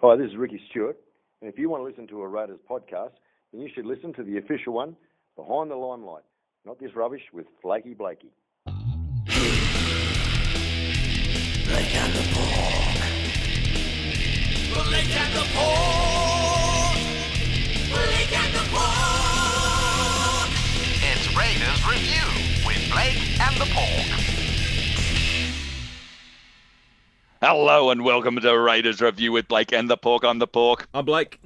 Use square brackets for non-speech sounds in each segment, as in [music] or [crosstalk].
Hi, this is Ricky Stuart. And if you want to listen to a Raiders podcast, then you should listen to the official one, Behind the Limelight, not this rubbish with Flaky Blakey. Blake and the Pork. Blake and the Pork. Blake and the Pork. It's Raiders Review with Blake and the Pork. Hello and welcome to Raiders Review with Blake and the Pork. I'm the Pork, I'm Blake.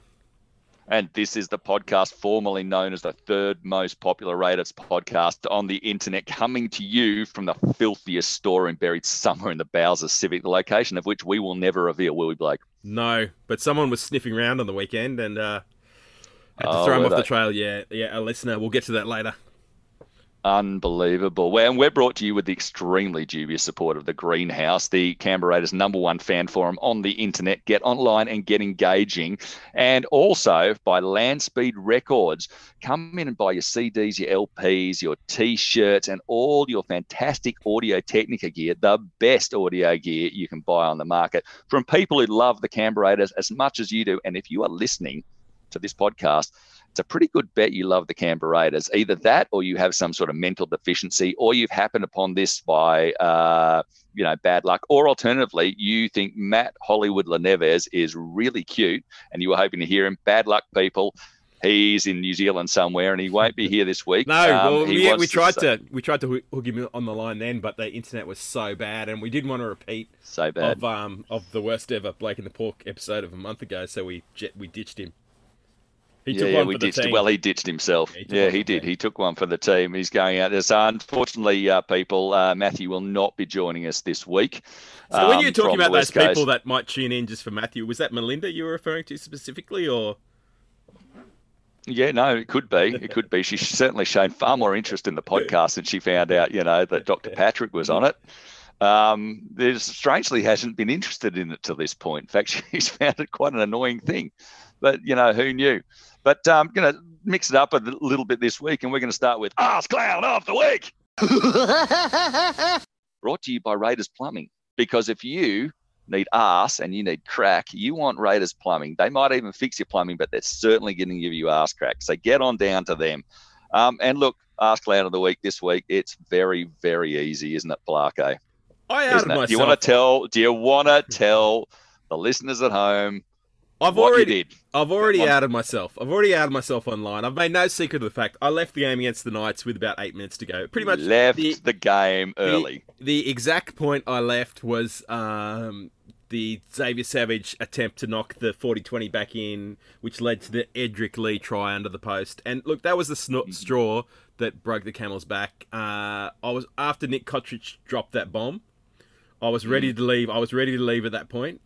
and this is the podcast formerly known as the third most popular Raiders podcast on the internet, coming to you from the filthiest storeroom buried somewhere in the bowels of Civic, the location of which we will never reveal, will we, Blake? No, but someone was sniffing around on the weekend and uh, had to Oh, throw him off the trail. Yeah, yeah, a listener. We'll get to that later. Unbelievable. Well, and we're brought to you with the extremely dubious support of the Greenhouse, the Canberra Raiders' number one fan forum on the internet. Get online and get engaging. And also by Landspeed Records. Come in and buy your CDs, your LPs, your t shirts, and all your fantastic Audio Technica gear, the best audio gear you can buy on the market from people who love the Canberra Raiders as much as you do. And if you are listening to this podcast, it's a pretty good bet you love the Canberra Raiders. Either that, or you have some sort of mental deficiency, or you've happened upon this by, uh, you know, bad luck, or alternatively, you think Matt Hollywood Laneves is really cute, and you were hoping to hear him. Bad luck, people. He's in New Zealand somewhere, and he won't be here this week. [laughs] No, Um, well, he we, we tried say- to we tried to hook- him on the line then, but the internet was so bad, and we didn't want to repeat so bad. of um of the worst ever Blake and the Pork episode of a month ago. So we jet, we ditched him. He yeah, took yeah, one we for the ditched. team. Well, he ditched himself. Yeah, he Yeah, he did. team. He took one for the team. He's going out there. So, unfortunately, uh, people, uh, Matthew will not be joining us this week. so when um, you're talking about those Coast. people that might tune in just for Matthew, was that Melinda you were referring to specifically, or Yeah, no, it could be. It could be. She's certainly shown far more interest in the podcast than she found out, you know, that Dr. [laughs] Patrick was on it. Um, there's strangely hasn't been interested in it to this point. In fact, [laughs] she's found it quite an annoying thing. But you know, who knew? But um, going to mix it up a little bit this week, and we're going to start with Ask Clown of the Week. [laughs] Brought to you by Raiders Plumbing. Because if you need arse and you need crack, you want Raiders Plumbing. They might even fix your plumbing, but they're certainly going to give you arse crack. So get on down to them. Um, and look, Ask Clown of the Week this week, it's very, very easy, isn't it, Blarko? I outed Isn't it? myself. Do you want to tell? Do you want to tell the listeners at home I've what already? I've already One- outed myself. I've already outed myself online. I've made no secret of the fact I left the game against the Knights with about eight minutes to go. Pretty much left the, the game early. the exact point I left was um, the Xavier Savage attempt to knock the 40-20 back in, which led to the Edrick Lee try under the post. And look, that was the sno- Mm. straw that broke the camel's back. Uh, I was after Nick Cotric dropped that bomb. I was Mm. ready to leave. I was ready to leave at that point.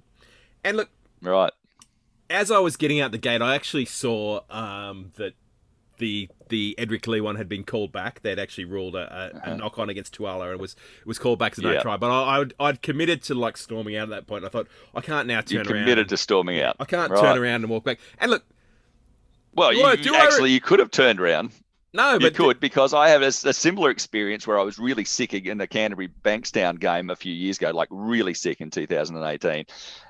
And look, Right. As I was getting out the gate, I actually saw um, that the the Edrick Lee one had been called back. They'd actually ruled a, a, a knock on against Tuala, and it was it was called back as a no Uh-huh. Yeah. try. But I, I'd, I'd committed to like storming out at that point. I thought I can't now You turn around. committed to storming out. I can't Right. turn around and walk back. And look, Well, you, I- do I actually you could have turned around. No, You but could because I have a, a similar experience where I was really sick in the Canterbury Bankstown game a few years ago, like really sick in 2018,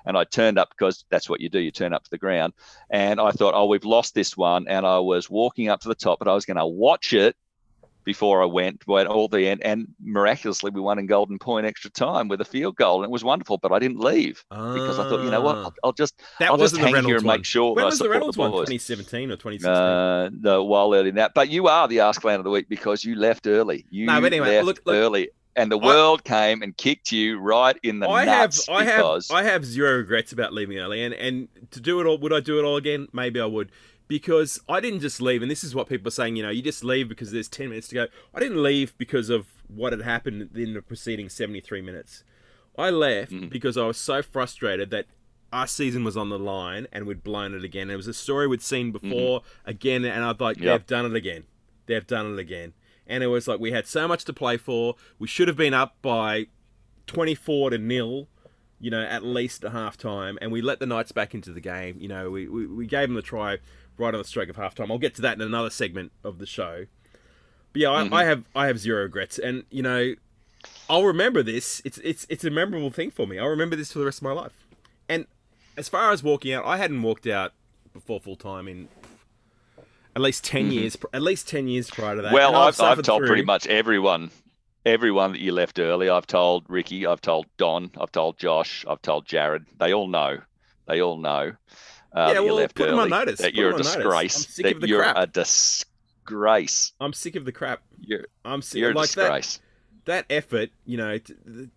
and I turned up because that's what you do. You turn up to the ground, and I thought, oh, we've lost this one, and I was walking up to the top, but I was going to watch it before I went, went all the end, and miraculously we won in Golden Point extra time with a field goal, and it was wonderful. But I didn't leave because I thought, you know what, Ah. I'll, I'll just that I'll just hang here and one. make sure When was the Reynolds the one? 2017 or 2016? Uh, no, while early in that. But you are the Ask Clown of the Week because you left early. You No, but anyway, left look- look- early. And the world came and kicked you right in the I have, nuts I have, because I have zero regrets about leaving early, and and to do it all, would I do it all again? Maybe I would, because I didn't just leave, and this is what people are saying. You know, you just leave because there's ten minutes to go. I didn't leave because of what had happened in the preceding seventy three minutes. I left Mm. because I was so frustrated that our season was on the line and we'd blown it again. It was a story we'd seen before again, and I thought Mm-hmm. Yep. they've done it again. They've done it again. And it was like we had so much to play for. We should have been up by 24 to nil, you know, at least at half time, and we let the Knights back into the game. You know, we, we, we gave them the try right on the stroke of half time. I'll get to that in another segment of the show. But yeah, I, I have I have zero regrets, and you know, I'll remember this. It's it's it's a memorable thing for me. I'll remember this for the rest of my life. And as far as walking out, I hadn't walked out before full time in at least 10 years. At least ten years prior to that. Mm-hmm. Well, And I've, I've suffered told through- pretty much everyone, everyone that you left early. I've told Ricky, I've told Don, I've told Josh, I've told Jared. They all know. They all know uh, Yeah, that well, put early. on notice. That Put you're a disgrace. I'm sick that of the you're crap. a disgrace. I'm sick of the crap. You're, I'm sick. you're a like that. disgrace. that effort, you know, t- th-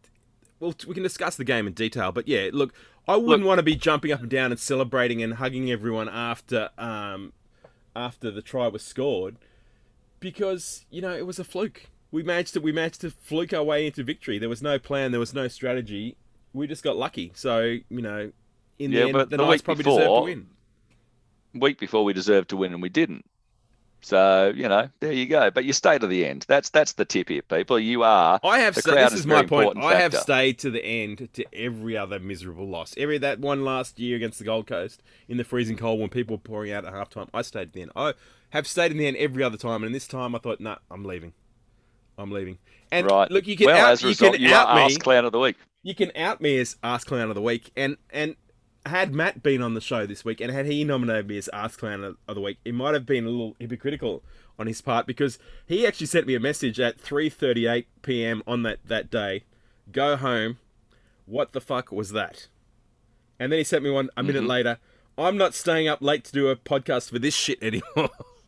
well, t- we can discuss the game in detail, but yeah, look, I wouldn't want to be jumping up and down and celebrating and hugging everyone after um, after the try was scored because you know it was a fluke. We managed to we managed to fluke our way into victory. There was no plan. There was no strategy. We just got lucky. So you know, in the Yeah, end, but the, the Knights probably deserved to before- win. week before we deserved to win and we didn't. So you know, there you go. But you stay to the end. That's that's the tip here, people. You are. I have the this is is my point. I have factor. stayed to the end to every other miserable loss. Every that one last year against the Gold Coast in the freezing cold when people were pouring out at halftime. I stayed to the end. I have stayed in the end every other time, and this time I thought, nah, I'm leaving. I'm leaving. And right. look, you can well, out, as a you result, can you out are me. Ask Clown of the Week. You can out me as Ask Clown of the Week, and and had Matt been on the show this week, and had he nominated me as Ask Clown of- the Week, it might have been a little hypocritical on his part because he actually sent me a message at 3:38 p.m. on that that day. Go home. What the fuck was that? And then he sent me one a minute mm-hmm. later. I'm not staying up late to do a podcast for this shit anymore. [laughs]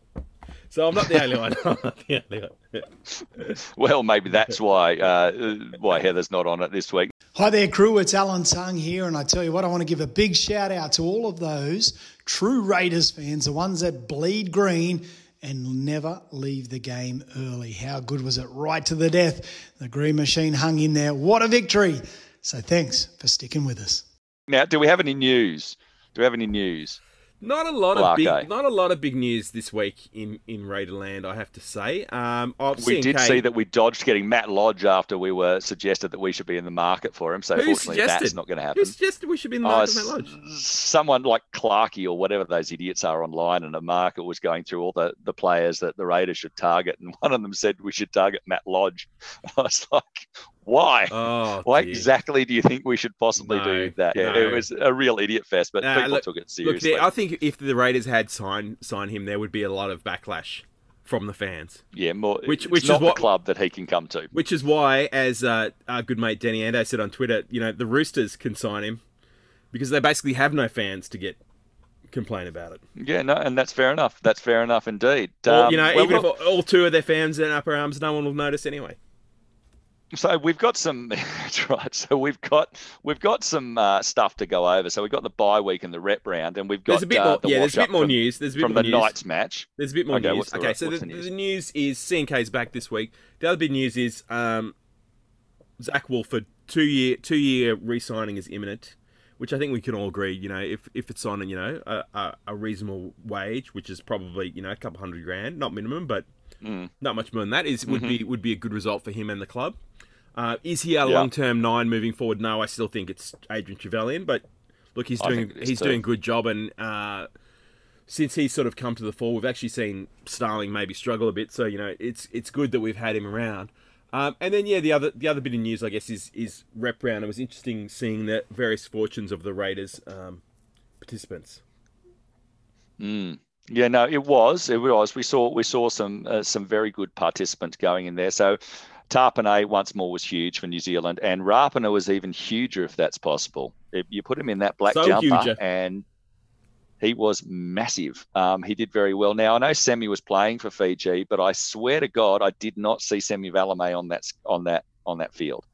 so I'm not the only one. [laughs] I'm the only one. Well, maybe that's why uh, why Heather's not on it this week. Hi there, crew. It's Alan Tongue here, and I tell you what, I want to give a big shout out to all of those true Raiders fans, the ones that bleed green and never leave the game early. How good was it? Right to the death. The green machine hung in there. What a victory! So thanks for sticking with us. Now, do we have any news? Do we have any news? Not a lot of big, not a lot of big news this week in in Raiderland. I have to say. Um, oh, We did see that we dodged getting Matt Lodge after we were suggested that we should be in the market for him. So Who fortunately, suggested? that's not going to happen. Who suggested we should be in the Oh, market for Matt Lodge? someone like Clarkey or whatever those idiots are online, and the market was going through all the, the players that the Raiders should target, and [laughs] one of them said we should target Matt Lodge. [laughs] I was like, why? Oh, why dear. exactly do you think we should possibly No, do that? Yeah, no. it was a real idiot fest, but Nah, people look- took it seriously. there, I think if the Raiders had signed signed him, there would be a lot of backlash from the fans. yeah, more. Which- Which, is what- club that he can come to. Which is why, as uh, our good mate Danny Ando said on Twitter, you know the Roosters can sign him because they basically have no fans to get complain about it. Yeah, no, and that's fair enough. That's fair enough indeed. Or, Um, you know, well, even look- if all, all two of their fans in upper arms, no one will notice anyway. So we've got some. [laughs] That's right. So we've got we've got some uh, stuff to go over. So we've got the bye week and the rep round, and we've got There's a bit uh, more. the Yeah, there's a bit more from, news. There's a bit from more the news. Knights match. There's a bit more Okay, news. the- okay, so the, the news? the news is CNK's back this week. The other big news is um, Zac Woolford two year two year re-signing is imminent, which I think we can all agree. You know, if if it's on you know a, a, a reasonable wage, which is probably you know a couple hundred grand, not minimum, but Mm. not much more than that is would be would be a good result for him and the club. Uh, is he our Yeah. long term nine moving forward? No, I still think it's Adrian Trevelyan, but look, he's doing think it is he's too. doing a good job, and uh, since he's sort of come to the fore, we've actually seen Starling maybe struggle a bit. So you know, it's it's good that we've had him around. Um, and then yeah, the other the other bit of news, I guess, is is rep round. It was interesting seeing the various fortunes of the Raiders um, participants. Mm. Yeah, no, it was. It was. We saw we saw some uh, some very good participants going in there. So Tapine once more was huge for New Zealand, and Rapana was even huger if that's possible. If you put him in that black So jumper, huger. and he was massive. Um, he did very well. Now I know Semi was playing for Fiji, but I swear to God, I did not see Semi Valemei on that on that on that field.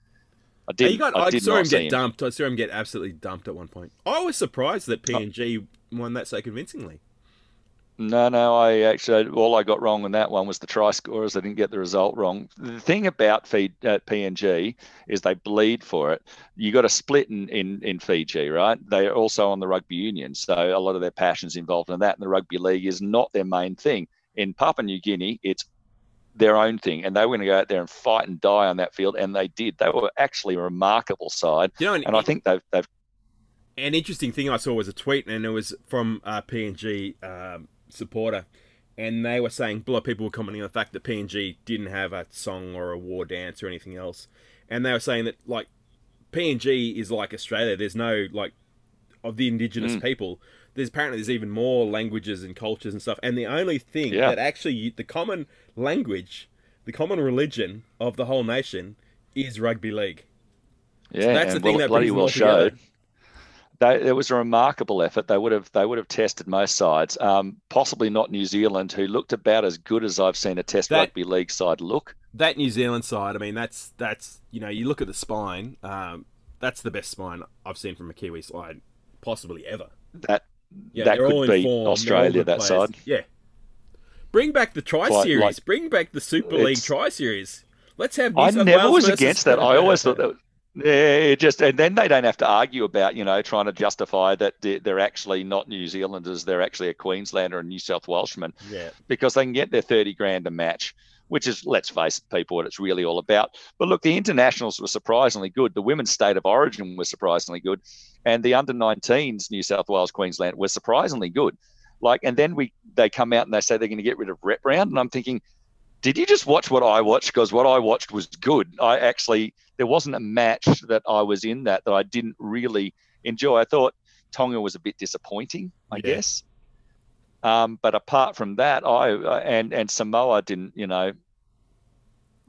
I did. got, I I, did saw not him see get him. dumped. I saw him get absolutely dumped at one point. I was surprised that Oh. PNG won that so convincingly. No, no, I actually all I got wrong on that one was the try scorers. I didn't get the result wrong. The thing about feed, uh, PNG is they bleed for it. You got a split in, in in Fiji, right? They are also on the rugby union, so a lot of their passions involved in that. And the rugby league is not their main thing. In Papua New Guinea, it's their own thing, and they were going to go out there and fight and die on that field, and they did. They were actually a remarkable side, You know, and I think they've they've an interesting thing I saw was a tweet, and it was from a PNG um, supporter, and they were saying a lot of people were commenting on the fact that PNG didn't have a song or a war dance or anything else, and they were saying that like PNG is like Australia. There's no like of the indigenous Mm. people. There's apparently there's even more languages and cultures and stuff. And the only thing Yeah. that actually the common language, the common religion of the whole nation is rugby league. Yeah, that's and the thing well, that bloody well all together. They, it was a remarkable effort. They would have they would have tested most sides. Um, possibly not New Zealand, who looked about as good as I've seen a Test That- rugby league side look. That New Zealand side, I mean, that's that's you know, you look at the spine. Um, that's the best spine I've seen from a Kiwi side, possibly ever. That Yeah, that could beat form, Australia. That players. side. Yeah. Bring back the Tri Series, like- Bring back the Super League Tri Series. Let's have. New I never was against that. I always thought that. [laughs] Yeah, it just and then they don't have to argue about you know trying to justify that they're, actually not New Zealanders. They're actually a Queenslander and New South Welshman. Yeah. because they can get their 30 grand a match, which is, let's face it, people, what it's really all about. But look, the internationals were surprisingly good. The women's state of origin was surprisingly good. And the under 19s, New South Wales, Queensland, were surprisingly good. Like, and then we they come out and they say they're going to get rid of rep round. And I'm thinking, did you just watch what I watched? Because what I watched was good. I actually, there wasn't a match that I was in that that I didn't really enjoy. I thought Tonga was a bit disappointing, I Yeah. guess. Um, but apart from that, I and and Samoa didn't, you know,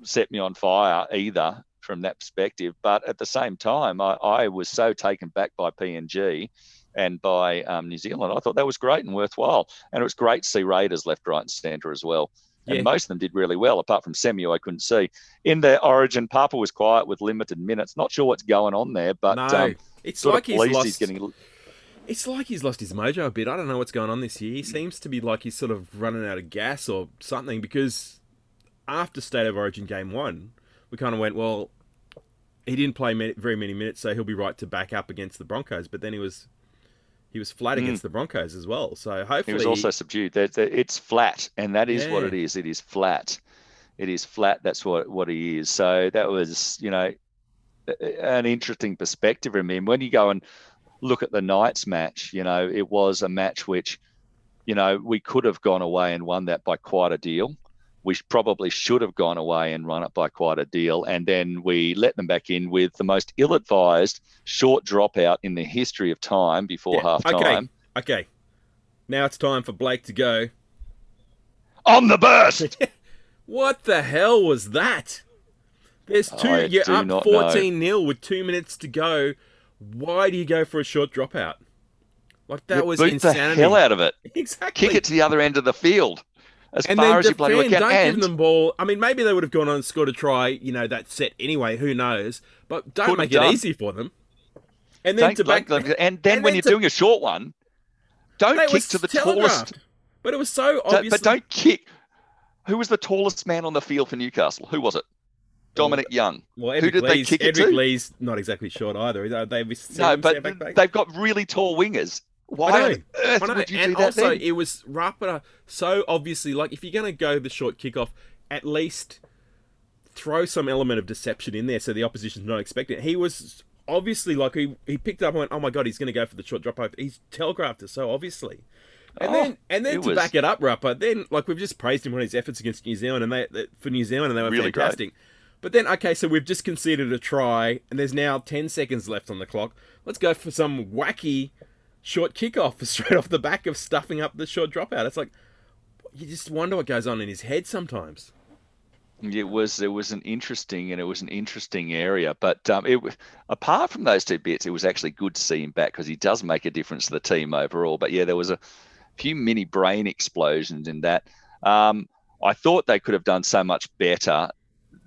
set me on fire either from that perspective. But at the same time, I, I was so taken back by PNG and by um, New Zealand. I thought that was great and worthwhile, and it was great to see Raiders left, right, and centre as well. And Yeah. most of them did really well, apart from Semi, who I couldn't see. In their Origin, Papa was quiet with limited minutes. Not sure what's going on there, but no, um, it's like he's lost. he's getting. It's like he's lost his mojo a bit. I don't know what's going on this year. He seems to be like he's sort of running out of gas or something because after State of Origin game one, we kind of went, well, he didn't play very many minutes, so he'll be right to back up against the Broncos. But then he was he was flat Mm. against the Broncos as well. So hopefully He was also subdued. There- there- It's flat, and that is what it is. It is flat. It is flat. That's what what he is. So that was, you know, an interesting perspective from him. When you go and look at the Knights match, you know, it was a match which, you know, we could have gone away and won that by quite a deal. We probably should have gone away and run it by quite a deal, and then we let them back in with the most ill-advised short dropout in the history of time before Yeah, half time. okay. Now it's time for Blake to go. On the burst. [laughs] What the hell was that? There's two. I you're up not know. 14 0 with two minutes to go. Why do you go for a short dropout? Like that was beat insanity. the hell out of it. [laughs] Exactly. Kick it to the other end of the field as and far then as you bloody well can. Don't And give them ball. I mean, maybe they would have gone on and scored a try. You know that set anyway. Who knows? But don't make it done. easy for them. And then don't to back, them. and then and when then you're to- doing a short one, don't kick to the tallest. But it was so obvious. but don't kick. Who was the tallest man on the field for Newcastle? Who was it? Dominic Young. Well, Who Edrick did they Lee's, kick it Edrick to? Lee's not exactly short either. They, they No, but they've got really tall wingers. Why on earth know, would you and do that also, then? it was Rapida so obviously like if you're going to go the short kickoff, at least throw some element of deception in there so the opposition's not expecting it. He was obviously like he, he picked up and went, oh my god, he's going to go for the short drop off. He's telegraphed it so obviously. And Oh, then and then to was- back it up, Rapper, then like we've just praised him on his efforts against New Zealand and they, for New Zealand and they were Really great. fantastic. But then okay, so we've just conceded a try and there's now ten seconds left on the clock. Let's go for some wacky short kickoff [laughs] straight off the back of stuffing up the short dropout. It's like you just wonder what goes on in his head sometimes. It was it was an interesting and it was an interesting area, but um, it apart from those two bits, it was actually good to see him back because he does make a difference to the team overall. But yeah, there was a few mini brain explosions in that. Um, I thought they could have done so much better.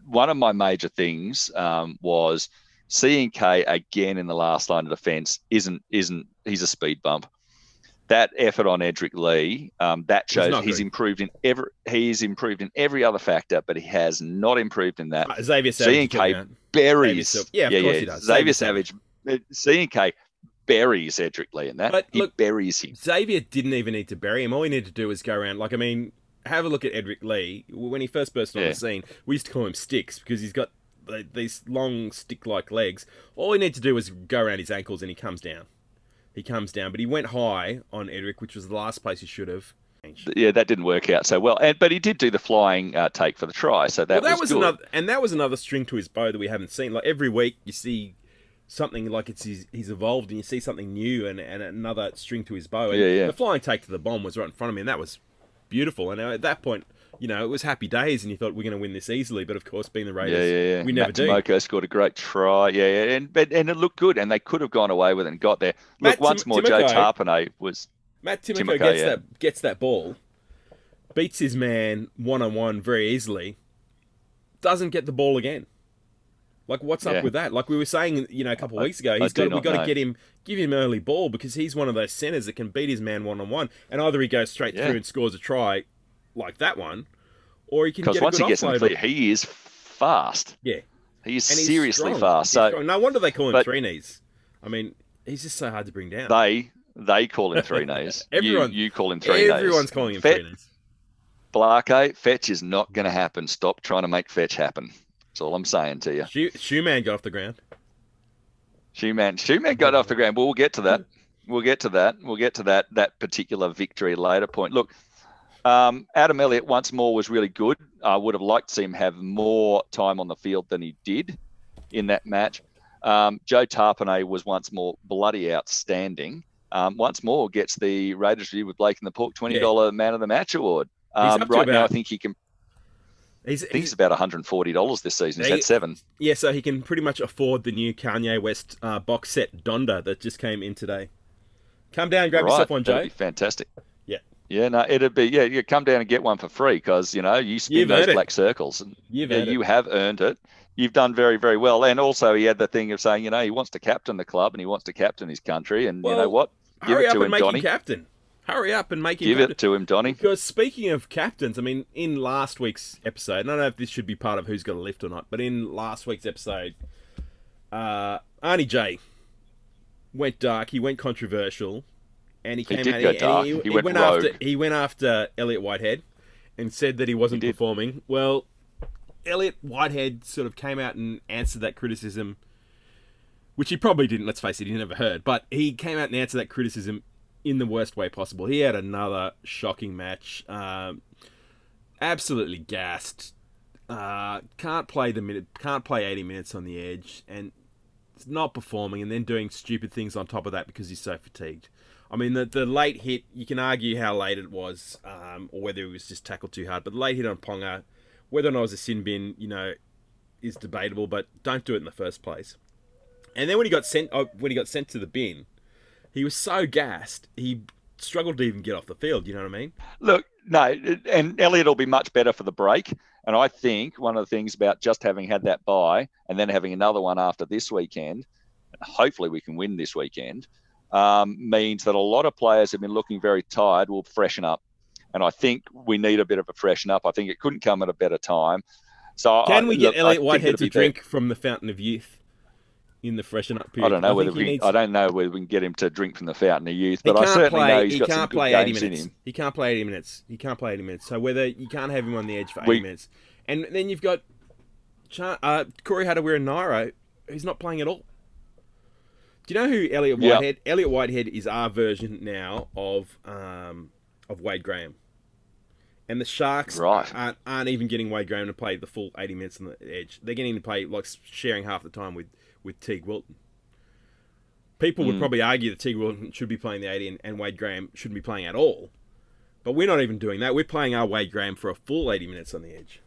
One of my major things um, was C and K again in the last line of defence isn't isn't he's a speed bump. That effort on Edrick Lee, um, that shows not he's improved in every he's improved in every other factor, but he has not improved in that. Uh, Xavier Savage. C and is K talking about- Xavier yeah, of course he does. Xavier Xavier Savage, uh, C and K buries Edrick Lee in that. But he look- buries him. Xavier didn't even need to bury him. All he needed to do was go around. Like, I mean, have a look at Edrick Lee. When he first burst on Yeah. the scene, we used to call him Sticks because he's got these long stick-like legs. All he needed to do was go around his ankles, and he comes down. He comes down, but he went high on Edrick, which was the last place he should have. Yeah, that didn't work out so well. And but he did do the flying uh, take for the try, so that, well, that was, was, another, and that was another string to his bow that we haven't seen. Like every week, you see something like it's he's, he's evolved and you see something new and, and another string to his bow. And Yeah, yeah. The flying take to the bomb was right in front of me, and that was beautiful. And at that point, you know, it was happy days, and you thought we're going to win this easily. But of course, being the Raiders, Yeah, yeah, yeah. we never Matt do. Timoko scored a great try. Yeah, yeah, and but and it looked good, and they could have gone away with it and got there. Look, Matt once Tim- more, Joe Timoko- Tapine was Matt Timoko Timoko, gets yeah. that gets that ball, beats his man one on one very easily, doesn't get the ball again. Like what's Yeah. up with that? Like we were saying, you know, a couple of weeks ago, I he's do got we got to get him, give him early ball because he's one of those centers that can beat his man one on one, and either he goes straight Yeah. through and scores a try, like that one, or he can because get a once good he gets in clear, he is fast. yeah, He is he's seriously strong. fast. He's So strong. no wonder they call him but- three knees. I mean, he's just so hard to bring down. they they call him three [laughs] knees. Everyone- you, you call him three knees. Everyone's calling him Fet- three knees. Blarko, fetch is not going to happen. Stop trying to make fetch happen. That's all I'm saying to you. Shoe, Shoeman got off the ground. Shoeman, Shoeman got off the ground. But we'll get to that. We'll get to that. We'll get to that that particular victory later point. Look, um, Adam Elliott once more was really good. I would have liked to see him have more time on the field than he did in that match. Um, Joe Tapine was once more bloody outstanding. Um, once more gets the Raiders review with Blake and the Pork twenty dollar Man of the Match award. Um, right now, I think he can. He's, I think it's about one hundred and forty dollars this season. He's He- had seven. Yeah, so he can pretty much afford the new Kanye West uh, box set Donda that just came in today. Come down, grab Right, yourself one, that'd Joe. be fantastic. Yeah. Yeah, no, it'd be yeah. You come down and get one for free because you know you spin You've those earned it. black circles, and You've yeah, earned it. you have earned it. You've done very, very well. And also, he had the thing of saying, you know, he wants to captain the club and he wants to captain his country. And you know what? Give Hurry it up to and make Donny. him captain. Hurry up and make him Give captain. it to him, Donny. Because speaking of captains, I mean, in last week's episode, and I don't know if this should be part of who's got a lift or not, but in last week's episode, uh, Arnie J went dark. He went controversial, and he He came did out. go and dark. He, He he went went after. He went after Elliott Whitehead, and said that he wasn't He performing. Well, Elliott Whitehead sort of came out and answered that criticism, which he probably didn't. Let's face it, he never heard. But he came out and answered that criticism in the worst way possible. He had another shocking match. Um, absolutely gassed. Uh, can't play the minute. Can't play eighty minutes on the edge, and not performing, and then doing stupid things on top of that because he's so fatigued. I mean, the the late hit. You can argue how late it was, um, or whether it was just tackled too hard. But the late hit on Ponga, whether or not it was a sin bin, you know, is debatable. But don't do it in the first place. And then when he got sent, oh, when he got sent to the bin, he was so gassed he struggled to even get off the field. You know what I mean? Look, no, and Elliott will be much better for the break. And I think one of the things about just having had that bye and then having another one after this weekend, hopefully we can win this weekend, um, means that a lot of players have been looking very tired will freshen up. And I think we need a bit of a freshen up. I think it couldn't come at a better time. So Can I, we get I Elliott Whitehead to drink from the fountain of youth in the freshen up period? I don't know whether we. needs- I don't know whether we can get him to drink from the fountain of youth, He but I can't certainly play. know he's he got can't good play eighty games in minutes. him. He can't play eighty minutes. He can't play eighty minutes. So whether you can't have him on the edge for eighty We- minutes, and then you've got Cha- uh, Corey Harawira and Naera, who's not playing at all. Do you know who Elliott. Whitehead? Elliott Whitehead is our version now of um, of Wade Graham, and the Sharks Right. aren't, aren't even getting Wade Graham to play the full eighty minutes on the edge. They're getting to play like sharing half the time with with Teig Wilton. People would Mm. probably argue that Teig Wilton should be playing the 80 and, and Wade Graham shouldn't be playing at all. But we're not even doing that. We're playing our Wade Graham for a full 80 minutes on the edge.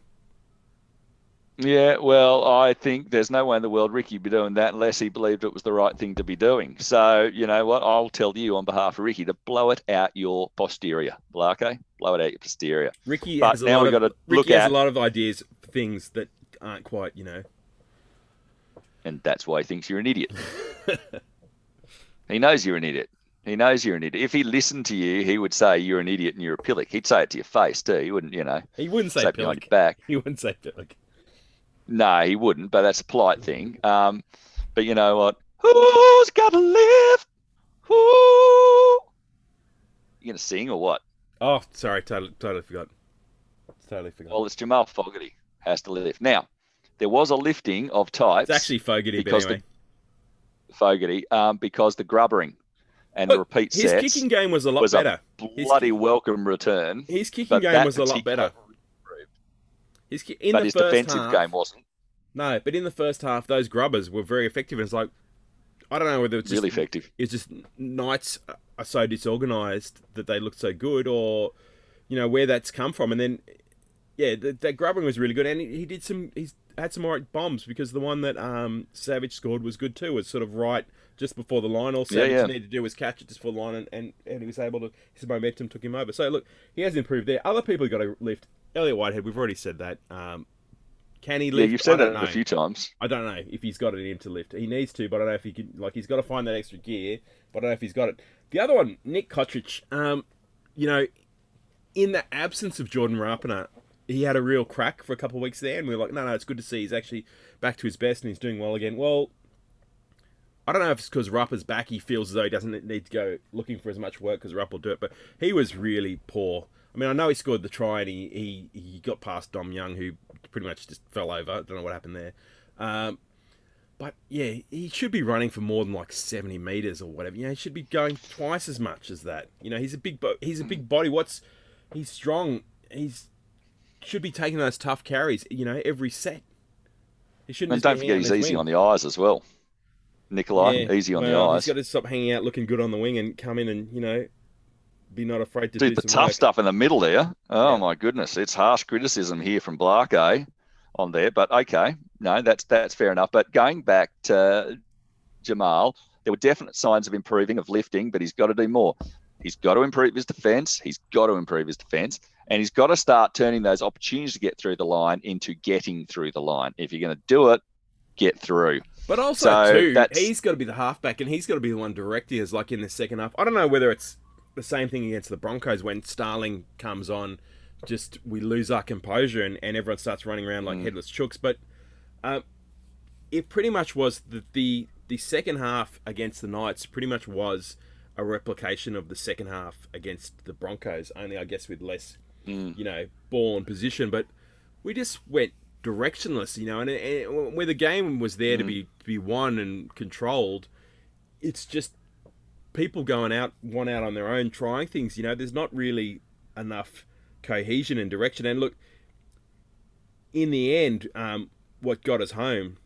Yeah, well, I think there's no way in the world Ricky would be doing that unless he believed it was the right thing to be doing. So, you know what? I'll tell you on behalf of Ricky to blow it out your posterior, Blarko. Blow it out your posterior. Ricky But has a now lot we've of, got to Ricky look has at- a lot of ideas things that aren't quite, you know. And that's why he thinks you're an idiot. [laughs] he knows you're an idiot. He knows you're an idiot. If he listened to you, he would say you're an idiot and you're a pillock. He'd say it to your face too. He wouldn't, you know, He wouldn't say Pillock. back. [laughs] He wouldn't say Pillock. No, he wouldn't, but that's a polite thing. Um, but you know what? Who's got to live? Who? You gonna sing or what? Oh, sorry, totally, totally forgot. Totally forgot. Well, it's Jamal Fogarty has to lift. Now, there was a lifting of types. it's actually Fogarty, because anyway. the Fogarty, um, because the grubbering and the Look, repeat his sets kicking game was a lot was better. a bloody kick- welcome return. His kicking game was a lot better. In but the his first defensive half, game wasn't. No, but in the first half, those grubbers were very effective. And it's like, I don't know whether it's just, really effective. it's just Knights are so disorganised that they look so good, or you know where that's come from. And then, yeah, the, that grubbing was really good, and he, he did some. He's had some alright bombs because the one that um, Savage scored was good too. Was sort of right just before the line. All Yeah, Savage yeah. needed to do was catch it just before the line, and, and, and he was able to. His momentum took him over. So look, he has improved there. Other people got to lift. Elliott Whitehead, we've already said that. Um, can he lift? Yeah, you've said that know. a few times. I don't know if he's got it in him to lift. He needs to, but I don't know if he can. Like he's got to find that extra gear, but I don't know if he's got it. The other one, Nick Cotric. Um, you know, in the absence of Jordan Rapana, he had a real crack for a couple of weeks there, and we were like, no, no, it's good to see he's actually back to his best and he's doing well again. Well, I don't know if it's because Rapper's back, he feels as though he doesn't need to go looking for as much work because Rupp will do it, but he was really poor. I mean, I know he scored the try and he, he, he got past Dom Young, who pretty much just fell over. I don't know what happened there. Um, but yeah, he should be running for more than like seventy meters or whatever. You know, he should be going twice as much as that. You know, he's a big bo- he's a big body. What's he's strong. He's should be taking those tough carries. You know, every set. He shouldn't. And don't forget he's easy wing. on the eyes as well. Nikolai, Yeah, easy on well, the eyes. He's got to stop hanging out, looking good on the wing, and come in and you know, be not afraid to Dude, do the tough work. stuff in the middle there. Oh Yeah. my goodness, it's harsh criticism here from Blarke eh, on there, but okay, no, that's that's fair enough. But going back to Jamal, there were definite signs of improving, of lifting, but he's got to do more. He's got to improve his defence. He's got to improve his defence, and he's got to start turning those opportunities to get through the line into getting through the line. If you're going to do it, get through. But also So too, that's- he's got to be the halfback, and he's got to be the one directing us, like in the second half. I don't know whether it's the same thing against the Broncos when Starling comes on, just we lose our composure and, and everyone starts running around Mm. like headless chooks. But um, it pretty much was the, the the second half against the Knights pretty much was a replication of the second half against the Broncos, only I guess with less Mm. you know, ball and position, but we just went directionless, you know, and, and where the game was there to Mm. be to be won and controlled, it's just people going out one out on their own trying things, you know, there's not really enough cohesion and direction. And look, in the end, um, what got us home,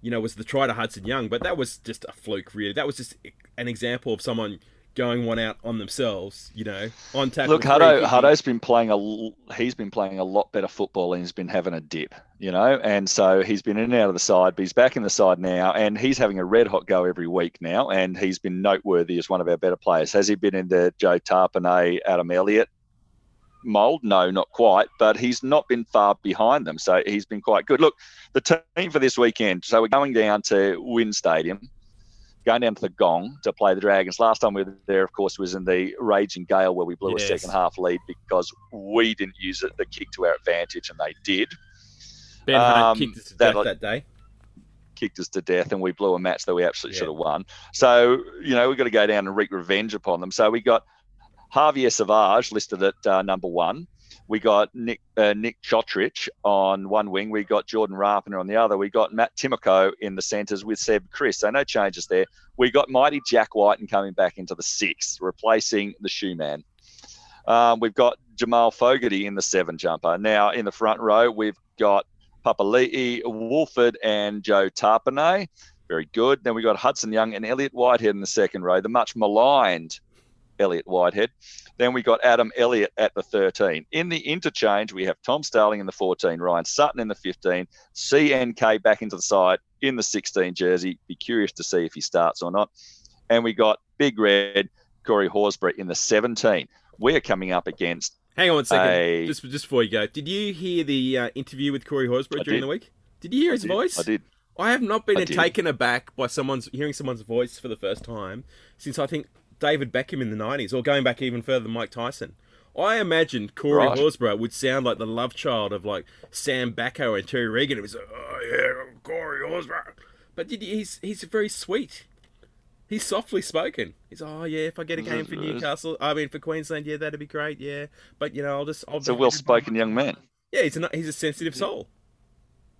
you know, was the try to Hudson Young, but that was just a fluke, really. That was just an example of someone going one out on themselves, you know, on tackle. Look, Hutto, Hutto's been playing a he's been playing a lot better football and he's been having a dip, you know, and so he's been in and out of the side, but he's back in the side now, and he's having a red hot go every week now, and he's been noteworthy as one of our better players. Has he been in the Joe Tapine, Adam Elliott mold? No, not quite, but he's not been far behind them, so he's been quite good. Look, the team for this weekend, so we're going down to WIN Stadium going down to the Gong to play the Dragons. Last time we were there, of course, was in the Raging Gale where we blew Yes. a second half lead because we didn't use it, the kick to our advantage, and they did. Ben um, kicked us to that- death that day. Kicked us to death, and we blew a match that we absolutely Yeah. should have won. So, you know, we've got to go down and wreak revenge upon them. So we got Javier Savage listed at uh, number one. We got Nick uh, Nick Cotric on one wing. We got Jordan Rapana on the other. We got Matt Timoko in the centres with Seb Kris. So no changes there. We got mighty Jack Wighton coming back into the six, replacing the shoe man. Um, we've got Jamal Fogarty in the seven jumper. Now in the front row, we've got Papali'i, Woolford, and Joe Tapine. Very good. Then we got Hudson Young and Elliott Whitehead in the second row, the much maligned Elliott Whitehead. Then we got Adam Elliott at the 13. In the interchange, we have Tom Starling in the 14, Ryan Sutton in the 15, CNK back into the side in the 16 jersey. Be curious to see if he starts or not. And we got Big Red, Corey Horsburgh in the 17. We are coming up against Hang on one second. a- Just just before you go, did you hear the uh, interview with Corey Horsburgh I during did. the week? Did you hear his did- voice? I did. I have not been I taken aback by someone's hearing someone's voice for the first time since I think David Beckham in the nineties, or going back even further than Mike Tyson. I imagined Corey Right. Would sound like the love child of like Sam Backo and Terry Regan. It was like, oh yeah, Corey Horsburgh. But he's he's very sweet. He's softly spoken. He's oh yeah, if I get a game for mm-hmm. Newcastle, I mean for Queensland, yeah, that'd be great, yeah. But you know, I'll just I'll It's a well spoken young man. Yeah, he's a he's a sensitive soul.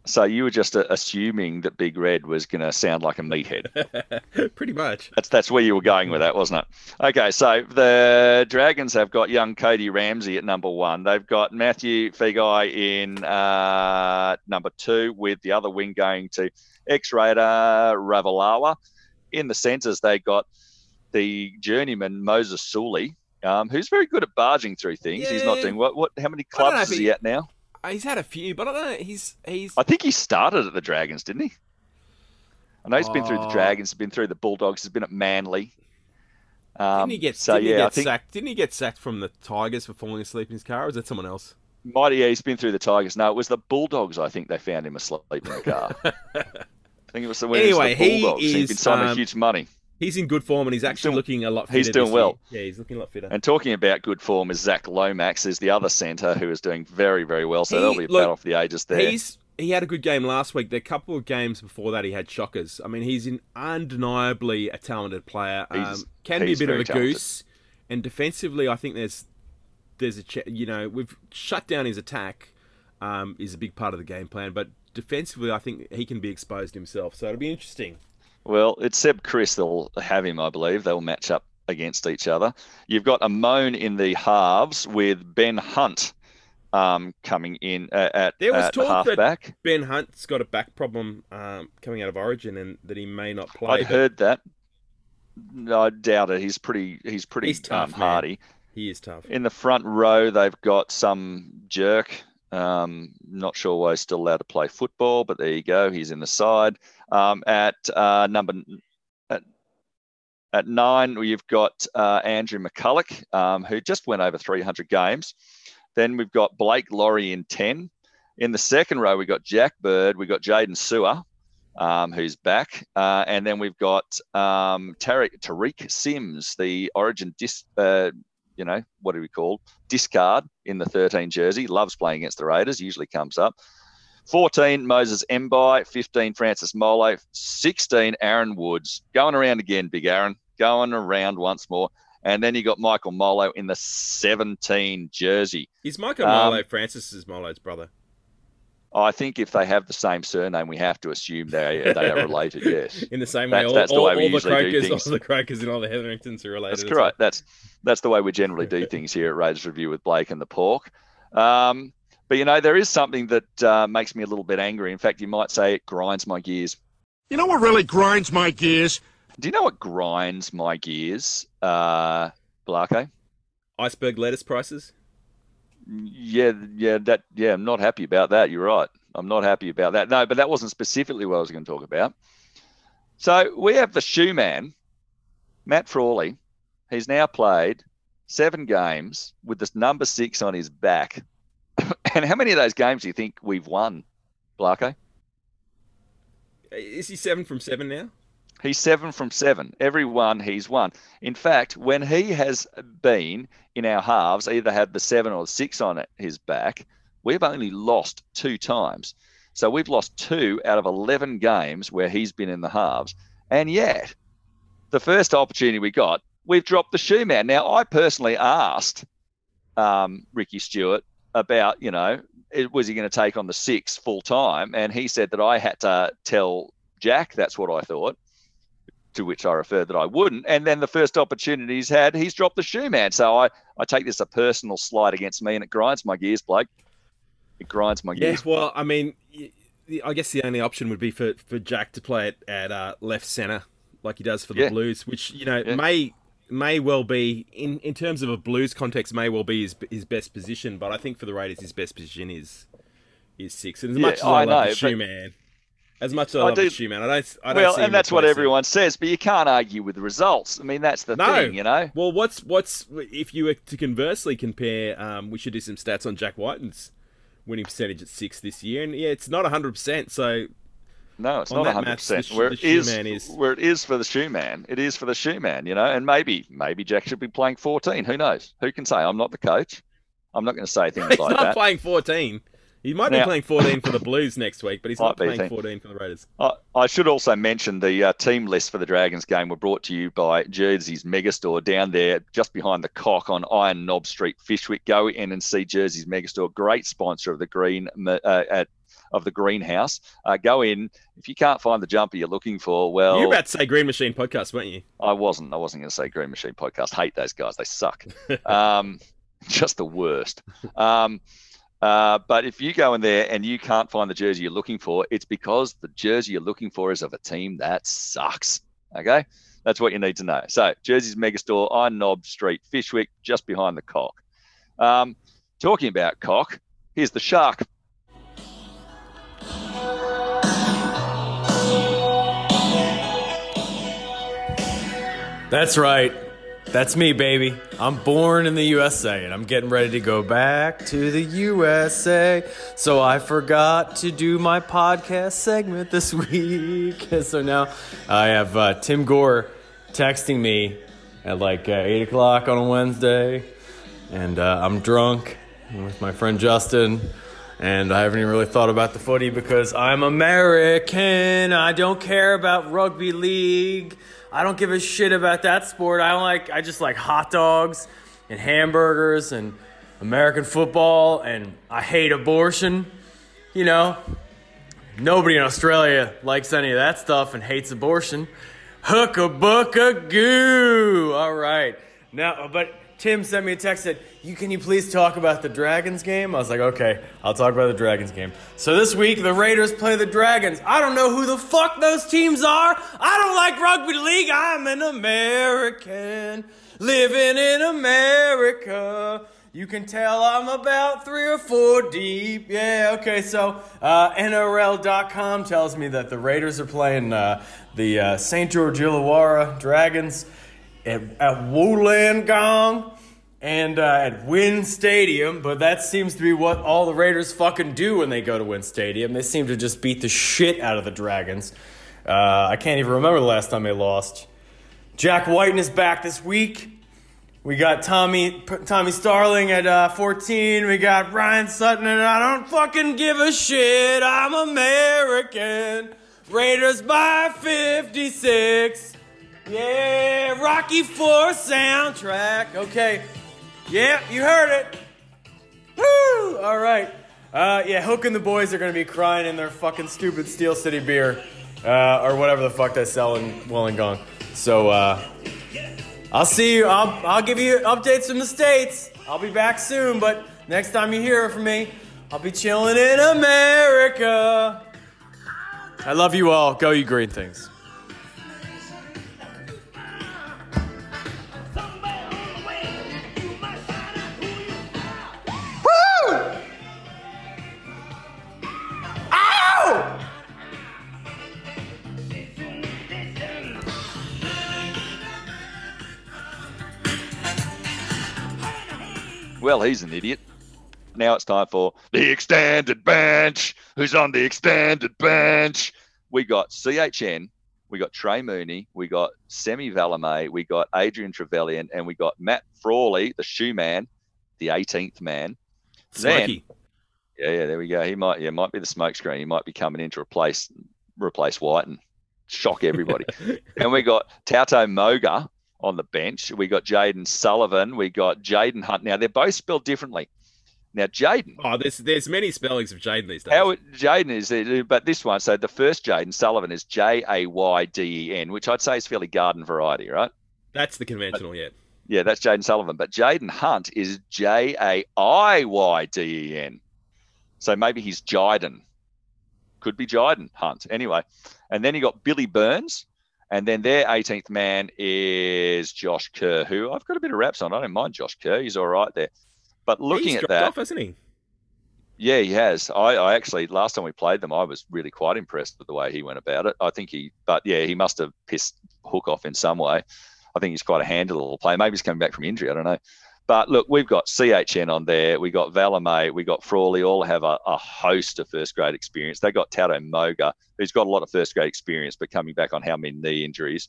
So you were just uh, assuming that Big Red was going to sound like a meathead. [laughs] Pretty much. That's that's where you were going with that, wasn't it? Okay, so the Dragons have got young Cody Ramsey at number one. They've got Mathew Feagai in uh, number two, with the other wing going to X-Raider Ravalawa. In the centres, they got the journeyman Moses Suli, um, who's very good at barging through things. He's not doing what? What? How many I don't know clubs is he he- at now? He's had a few, but I don't know. He's he's. I think he started at the Dragons, didn't he? I know he's been through the Oh. Dragons, he's been through the Bulldogs, he's been at Manly. Um, Didn't he get? so didn't he get I think sacked? Didn't he get sacked from the Tigers for falling asleep in his car? Or is that someone else? might yeah, he's been through the Tigers. No, it was the Bulldogs. I think they found him asleep in the car. [laughs] I think it was the, when Anyway, it was the he Bulldogs. He's been is, signing um, huge money. He's in good form and he's actually doing- looking a lot. Fitter he's doing well. year. Yeah, he's looking a lot fitter. And talking about good form is Zac Lomax, is the other centre who is doing very, very well. So He- there'll be look, battle for the ages there. He's he had a good game last week. The couple of games before that, he had shockers. I mean, he's an undeniably a talented player. Um, He's- can be a bit of a talented. goose, and defensively, I think there's there's a ch- you know we've shut down his attack um, is a big part of the game plan, but defensively, I think he can be exposed himself. So it'll be interesting. Well, it's Seb Kris they'll have him, I believe. They'll match up against each other. You've got Amone in the halves with Ben Hunt um, coming in uh, at, There was at talk that- halfback. Ben Hunt's got a back problem um, coming out of Origin, and that he may not play. I'd but heard that. No, I doubt it. He's pretty. He's pretty He's tough, um, hardy. He is tough. In the front row, they've got some jerk. Um, not sure why he's still allowed to play football, but there you go. He's in the side. Um, at uh, number at, at nine, you've got uh, Andrew McCullough, um, who just went over 300 games. Then we've got Blake Lawrie in 10. In the second row, we've got Jack Bird, we've got Jaydn Su'A, um, who's back. Uh, and then we've got um, Tariq, Tariq Sims, the Origin dis, uh, you know, what do we call discard in the 13 jersey. Loves playing against the Raiders, usually comes up. 14, Moses Mbye. 15, Francis Molo. 16, Aaron Woods. Going around again, Big Aaron. Going around once more. And then you got Michael Molo in the 17 jersey. Is Michael Um, Molo Francis Molo's brother? I think if they have the same surname, we have to assume they they are related. Yes, [laughs] In the same way, That's- all, that's the all, way we all the usually do Crokers, all things. the Crokers, and all the Hetheringtons are related. that's correct. That's that's the way we generally do things here at Raiders Review with Blake and the Pork. Um, but you know, there is something that uh, makes me a little bit angry. In fact, you might say it grinds my gears. You know what really grinds my gears? Do you know what grinds my gears, uh, Blarko? well. Iceberg lettuce prices. Yeah, yeah, that yeah, I'm not happy about that. You're right. I'm not happy about that. No, but that wasn't specifically what I was going to talk about. So we have the shoe man, Matt Frawley. He's now played seven games with this number six on his back. [laughs] and how many of those games do you think we've won, Blarko? Is he seven from seven now? He's seven from seven. Every one he's won. In fact, when he has been in our halves, either had the seven or the six on his back, we've only lost two times. So we've lost two out of 11 games where he's been in the halves. And yet, the first opportunity we got, we've dropped the shoe man. Now, I personally asked um, Ricky Stuart about, you know, it, was he going to take on the six full time? And he said that I had to tell Jack that's what I thought to which I referred that I wouldn't. And then the first opportunity he's had, he's dropped the shoe man. So I, I take this a personal slight against me and it grinds my gears, Blake. It grinds my gears. Well, I mean, I guess the only option would be for, for Jack to play it at uh, left center, like he does for the Yeah. Blues, which you know Yeah. may may well be in, in terms of a Blues context may well be his his best position. But I think for the Raiders, his best position is is six. And as Yeah, much as I, I love know, shoe man, as much as I, I love the do- shoe man, I don't. I don't Well, and that's what everyone says, but you can't argue with the results. I mean, that's the No. thing, you know? Well, what's what's if you were to conversely compare? Um, we should do some stats on Jack Wighton's winning percentage at six this year, and yeah, it's not hundred percent. So No, it's On not 100%. the sh- where it is, is- where it is for the shoe man, it is for the shoe man, you know? And maybe, maybe Jack should be playing 14. Who knows? Who can say? I'm not the coach. I'm not going to say [laughs] things he's like that. He's not playing fourteen. He might be playing fourteen for the Blues [laughs] next week, but he's not playing fourteen for the Raiders. I, I should also mention the uh, team list for the Dragons game were brought to you by Jersey's Megastore down there just behind the cock on Iron Knob Street, Fyshwick. Go in and see Jersey's Megastore, great sponsor of the Green uh, at of the greenhouse. Uh, go in. If you can't find the jumper you're looking for, well, you were about to say Green Machine podcast, weren't you? I wasn't. I wasn't going to say Green Machine podcast. Hate those guys. They suck. [laughs] um, just the worst. Um, uh, but if you go in there and you can't find the jersey you're looking for, it's because the jersey you're looking for is of a team that sucks. Okay, that's what you need to know. So, Jersey's Megastore on Knob Street, Fyshwick, just behind the Cock. Um, talking about Cock, here's the Shark. That's right. That's me, baby. I'm born in the USA and I'm getting ready to go back to the USA. So I forgot to do my podcast segment this [laughs] week. [laughs] so now I have uh, Tim Gore texting me at like uh, 8 o'clock on a Wednesday. And uh, I'm drunk with my friend Justin. And I haven't even really thought about the footy because I'm American. I don't care about rugby league. I don't give a shit about that sport. I like. I just like hot dogs and hamburgers and American football, and I hate abortion. You know, nobody in Australia likes any of that stuff and hates abortion. Hook a book a goo. All right. Now, but Tim sent me a text that you can you please talk about the Dragons game? I was like, okay, I'll talk about the Dragons game. So this week the Raiders play the Dragons. I don't know who the fuck those teams are. I don't like rugby league. I'm an American living in America. You can tell I'm about three or four deep. Yeah, okay, so uh, NRL.com tells me that the Raiders are playing uh, the uh, St. George Illawarra Dragons at, at Wollongong and uh, at WIN Stadium, but that seems to be what all the Raiders fucking do when they go to WIN Stadium. They seem to just beat the shit out of the Dragons. Uh, I can't even remember the last time they lost. Jack Wighton is back this week. We got Tommy Tommy Starling at uh, 14. We got Ryan Sutton, and I don't fucking give a shit. I'm American. Raiders by 56. Yeah, Rocky 4 soundtrack. Okay. Yeah, you heard it. Woo! All right. Uh, yeah, Hook and the boys are going to be crying in their fucking stupid Steel City beer. Uh, or whatever the fuck they sell in Wollongong. So, uh, I'll see you. I'll, I'll give you updates from the States. I'll be back soon, but next time you hear from me, I'll be chilling in America. I love you all. Go, you green things. Well, he's an idiot. Now it's time for the extended bench. Who's on the extended bench? We got CHN, we got Trey Mooney, we got Semi Valemei, we got Adrian Trevilyan, and we got Matt Frawley, the shoe man, the 18th man. Smokey. Yeah, yeah, there we go. He might, yeah, might be the smokescreen. He might be coming in to replace replace White and shock everybody. [laughs] and we got Tautau Moga on the bench. We got Jayden Sullivan. We got Jaiyden Hunt. Now they're both spelled differently. Now Jaden, Oh, there's there's many spellings of Jaden these days. how Jaden is, but this one. So the first Jayden Sullivan is J A Y D E N, which I'd say is fairly garden variety, right? That's the conventional, yeah. Yeah, that's Jayden Sullivan. But Jaiyden Hunt is J A I Y D E N. So maybe he's Jiden. Could be Jiden Hunt. Anyway. And then you got Billy Burns. And then their 18th man is Josh Kerr, who I've got a bit of raps on. I don't mind Josh Kerr. He's all right there. But looking He's at dropped that, off, hasn't he? yeah, he has. I, I actually last time we played them, I was really quite impressed with the way he went about it. I think he, but yeah, he must have pissed Hook off in some way. I think he's quite a handy little player. Maybe he's coming back from injury. I don't know. But look, we've got CHN on there. we've got Valemei. we've got Frawley. All have a, a host of first grade experience. They've got Tautau Moga, who's got a lot of first grade experience, but coming back on how many knee injuries.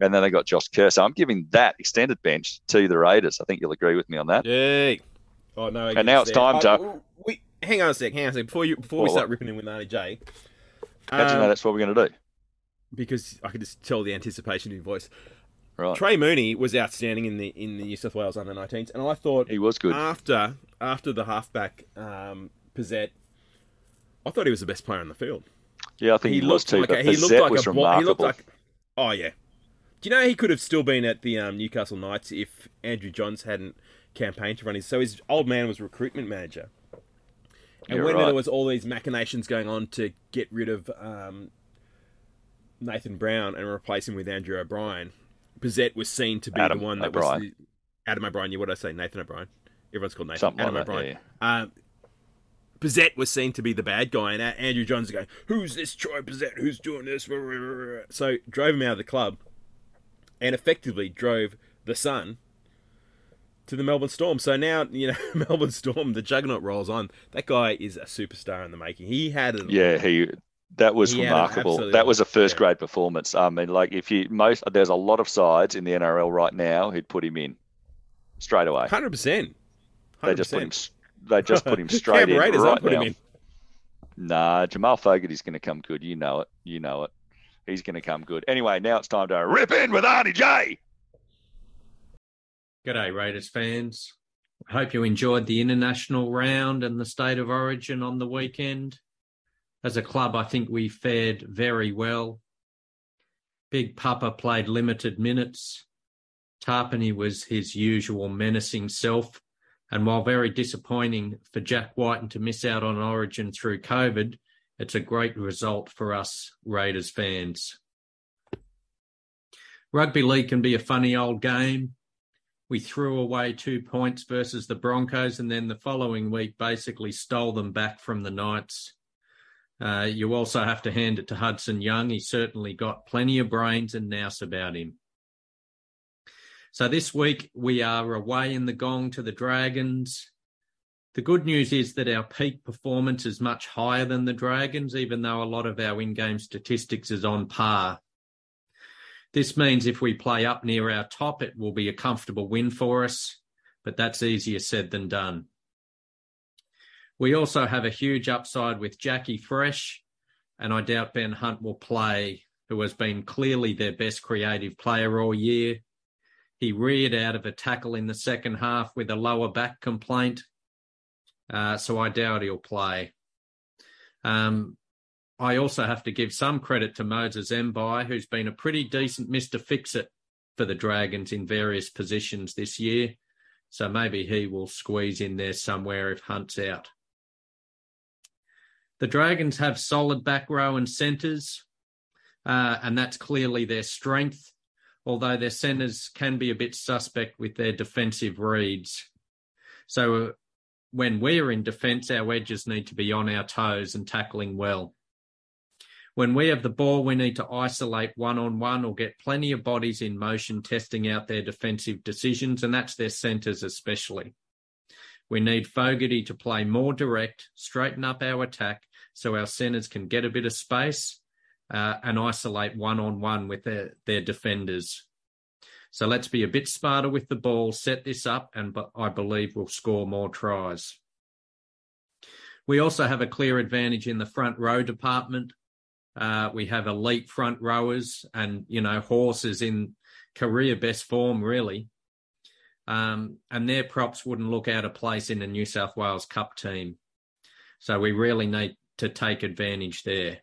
And then they got Josh Kerr. So I'm giving that extended bench to the Raiders. I think you'll agree with me on that. Yay. Oh no. And now it's time to- Uh, we, hang on a sec. Hang on a sec. Before you before we What, start what? ripping in with Arnie J. How'd you know um, that's what we're going to do? because I can just tell the anticipation in your voice. Right. Trey Mooney was outstanding in the in the New South Wales under 19s, and I thought He was good. after after the halfback um, Pezet, I thought he was the best player on the field. Yeah, I think he, was looked too. like a, he looked like was a bo- he looked like. Oh yeah. Do you know he could have still been at the um, Newcastle Knights if Andrew Johns hadn't campaigned to run his? So his old man was recruitment manager, and You're when right. there was all these machinations going on to get rid of um, Nathan Brown and replace him with Andrew O'Brien, Pezet was seen to be Adam the one that O'Brien. was the, Adam O'Brien. Yeah, what did I say? Nathan O'Brien. Everyone's called Nathan. Something Adam like that, O'Brien. Um, Pezet was seen to be the bad guy, and Andrew Johns going, "Who's this Troy Pezet? Who's doing this?" So drove him out of the club, and effectively drove the son to the Melbourne Storm. So now [laughs] you know Melbourne Storm, the juggernaut rolls on. That guy is a superstar in the making. He had it. Yeah, he that was He had it remarkable. absolutely That was a first yeah. grade performance. I mean, like if you most there's a lot of sides in the NRL right now who'd put him in straight away. hundred percent. They just put him. s- They just put him [laughs] straight in Raiders, right put now. him in. Nah, Jamal Fogarty's going to come good. You know it. You know it. He's going to come good. Anyway, now it's time to rip in with Arnie J. G'day, Raiders fans. I hope you enjoyed the international round and the state of origin on the weekend. As a club, I think we fared very well. Big Papa played limited minutes. Tapine was his usual menacing self. And while very disappointing for Jack Wighton to miss out on origin through COVID, it's a great result for us Raiders fans. Rugby league can be a funny old game we threw away two points versus the Broncos, and then the following week basically stole them back from the Knights. Uh, you also have to hand it to Hudson Young. He certainly got plenty of brains and nous about him. So this week we are away in the gong to the Dragons. The good news is that our peak performance is much higher than the Dragons, even though a lot of our in-game statistics is on par. This means if we play up near our top, it will be a comfortable win for us, but that's easier said than done. We also have a huge upside with Jackie Fresh, and I doubt Ben Hunt will play, who has been clearly their best creative player all year. He reared out of a tackle in the second half with a lower back complaint, uh, so I doubt he'll play. Um, I also have to give some credit to Moses Mbye, who's been a pretty decent Mr. Fix-It for the Dragons in various positions this year. So maybe he will squeeze in there somewhere if Hunt's out. The Dragons have solid back row and centres, uh, and that's clearly their strength, although their centres can be a bit suspect with their defensive reads. So uh, when we're in defence, our edges need to be on our toes and tackling well. When we have the ball, we need to isolate one on one or get plenty of bodies in motion, testing out their defensive decisions, and that's their centres especially. We need Fogarty to play more direct, straighten up our attack so our centres can get a bit of space uh, and isolate one on one with their, their defenders. So let's be a bit smarter with the ball, set this up, and I believe we'll score more tries. We also have a clear advantage in the front row department. Uh, we have elite front rowers and, you know, horses in career best form, really. Um, and their props wouldn't look out of place in a New South Wales Cup team. So we really need to take advantage there.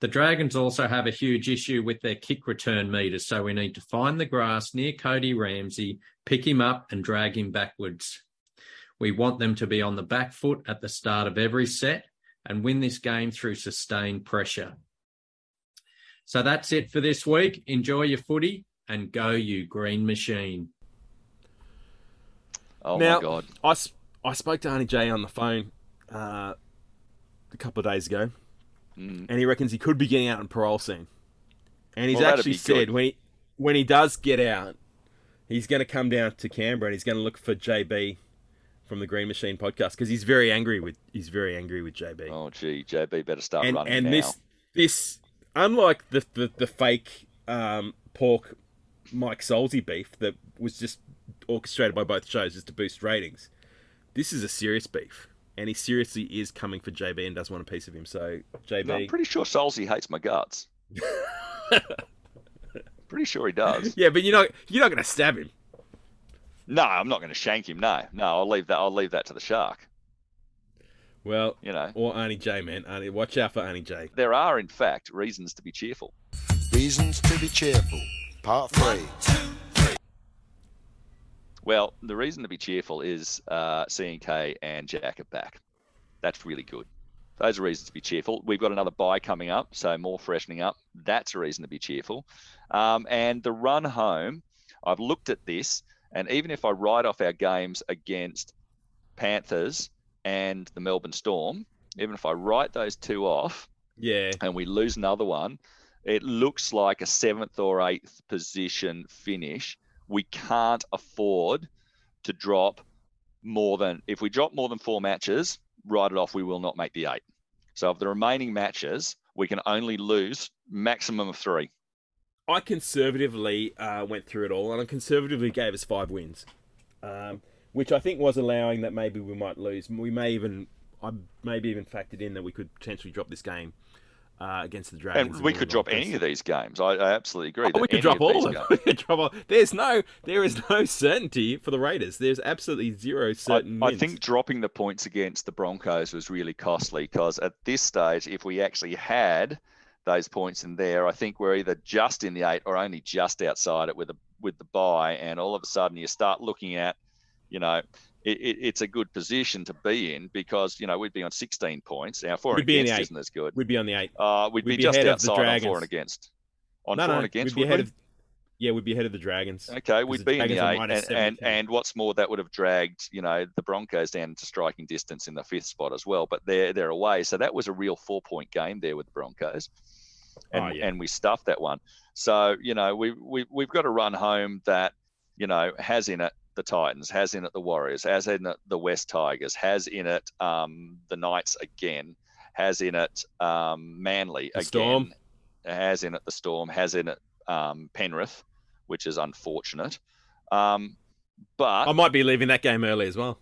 The Dragons also have a huge issue with their kick return meters, so we need to find the grass near Cody Ramsey, pick him up, and drag him backwards. We want them to be on the back foot at the start of every set and win this game through sustained pressure. So that's it for this week. Enjoy your footy and go, you green machine. Oh now, my god. I, I spoke to Arnie J on the phone uh, a couple of days ago, Mm. and he reckons he could be getting out on parole soon. And he's Well, actually said good. when he when he does get out, he's going to come down to Canberra and he's going to look for JB from the Green Machine podcast because he's very angry with he's very angry with JB. Oh gee, JB better start and running and now. this this unlike the the, the fake um, pork Mike Solzy beef that was just orchestrated by both shows just to boost ratings. This is a serious beef, and he seriously is coming for JB and does want a piece of him. So JB, No, I'm pretty sure Solzy hates my guts. [laughs] pretty sure he does. yeah, but you're not you're not going to stab him. No, I'm not going to shank him. No, no, I'll leave that. I'll leave that to the shark. Well, You know, or Arnie J, man. Arnie, watch out for Arnie J. there are in fact reasons to be cheerful. Reasons to be cheerful. Part 3. Well, the reason to be cheerful is uh, C&K and Jack are back. That's really good. Those are reasons to be cheerful. We've got another buy coming up, so more freshening up. That's a reason to be cheerful. Um, and the run home, I've looked at this, and even if I write off our games against Panthers and the Melbourne Storm, even if I write those two off Yeah. and we lose another one, it looks like a seventh or eighth position finish. We can't afford to drop more than if we drop more than four matches, write it off. We will not make the eight. So of the remaining matches, we can only lose maximum of three. I conservatively uh, went through it all, and I conservatively gave us five wins, um, which I think was allowing that maybe we might lose. We may even, I maybe even factored in that we could potentially drop this game uh, against the Dragons. And we could drop any of these games. I, I absolutely agree. Oh, we could drop of all of them. [laughs] We could drop all. There's no, there is no certainty for the Raiders. There's absolutely zero certain. I, I think dropping the points against the Broncos was really costly because at this stage, if we actually had those points in there, I think we're either just in the eight or only just outside it with a with the buy, and all of a sudden you start looking at, you know, it, it, it's a good position to be in because you know we'd be on 16 points. Now four We'd and the against isn't as good. we'd be on the eight. Uh, we'd, we'd be, be just the outside on four and against. On no, four no, and against, we'd be ahead we? of. Yeah, we'd be ahead of the Dragons. Okay, we'd the be in the eight, and, and and what's more, that would have dragged you know the Broncos down to striking distance in the fifth spot as well. But they're they're away, so that was a real four point game there with the Broncos, and Oh, yeah. and we stuffed that one. So you know we we we've got to run home that you know has in it the Titans, has in it the Warriors, has in it the West Tigers, has in it um, the Knights again, has in it um, Manly The again, Storm. has in it the Storm, has in it um, Penrith, which is unfortunate. Um, but I might be leaving that game early as well.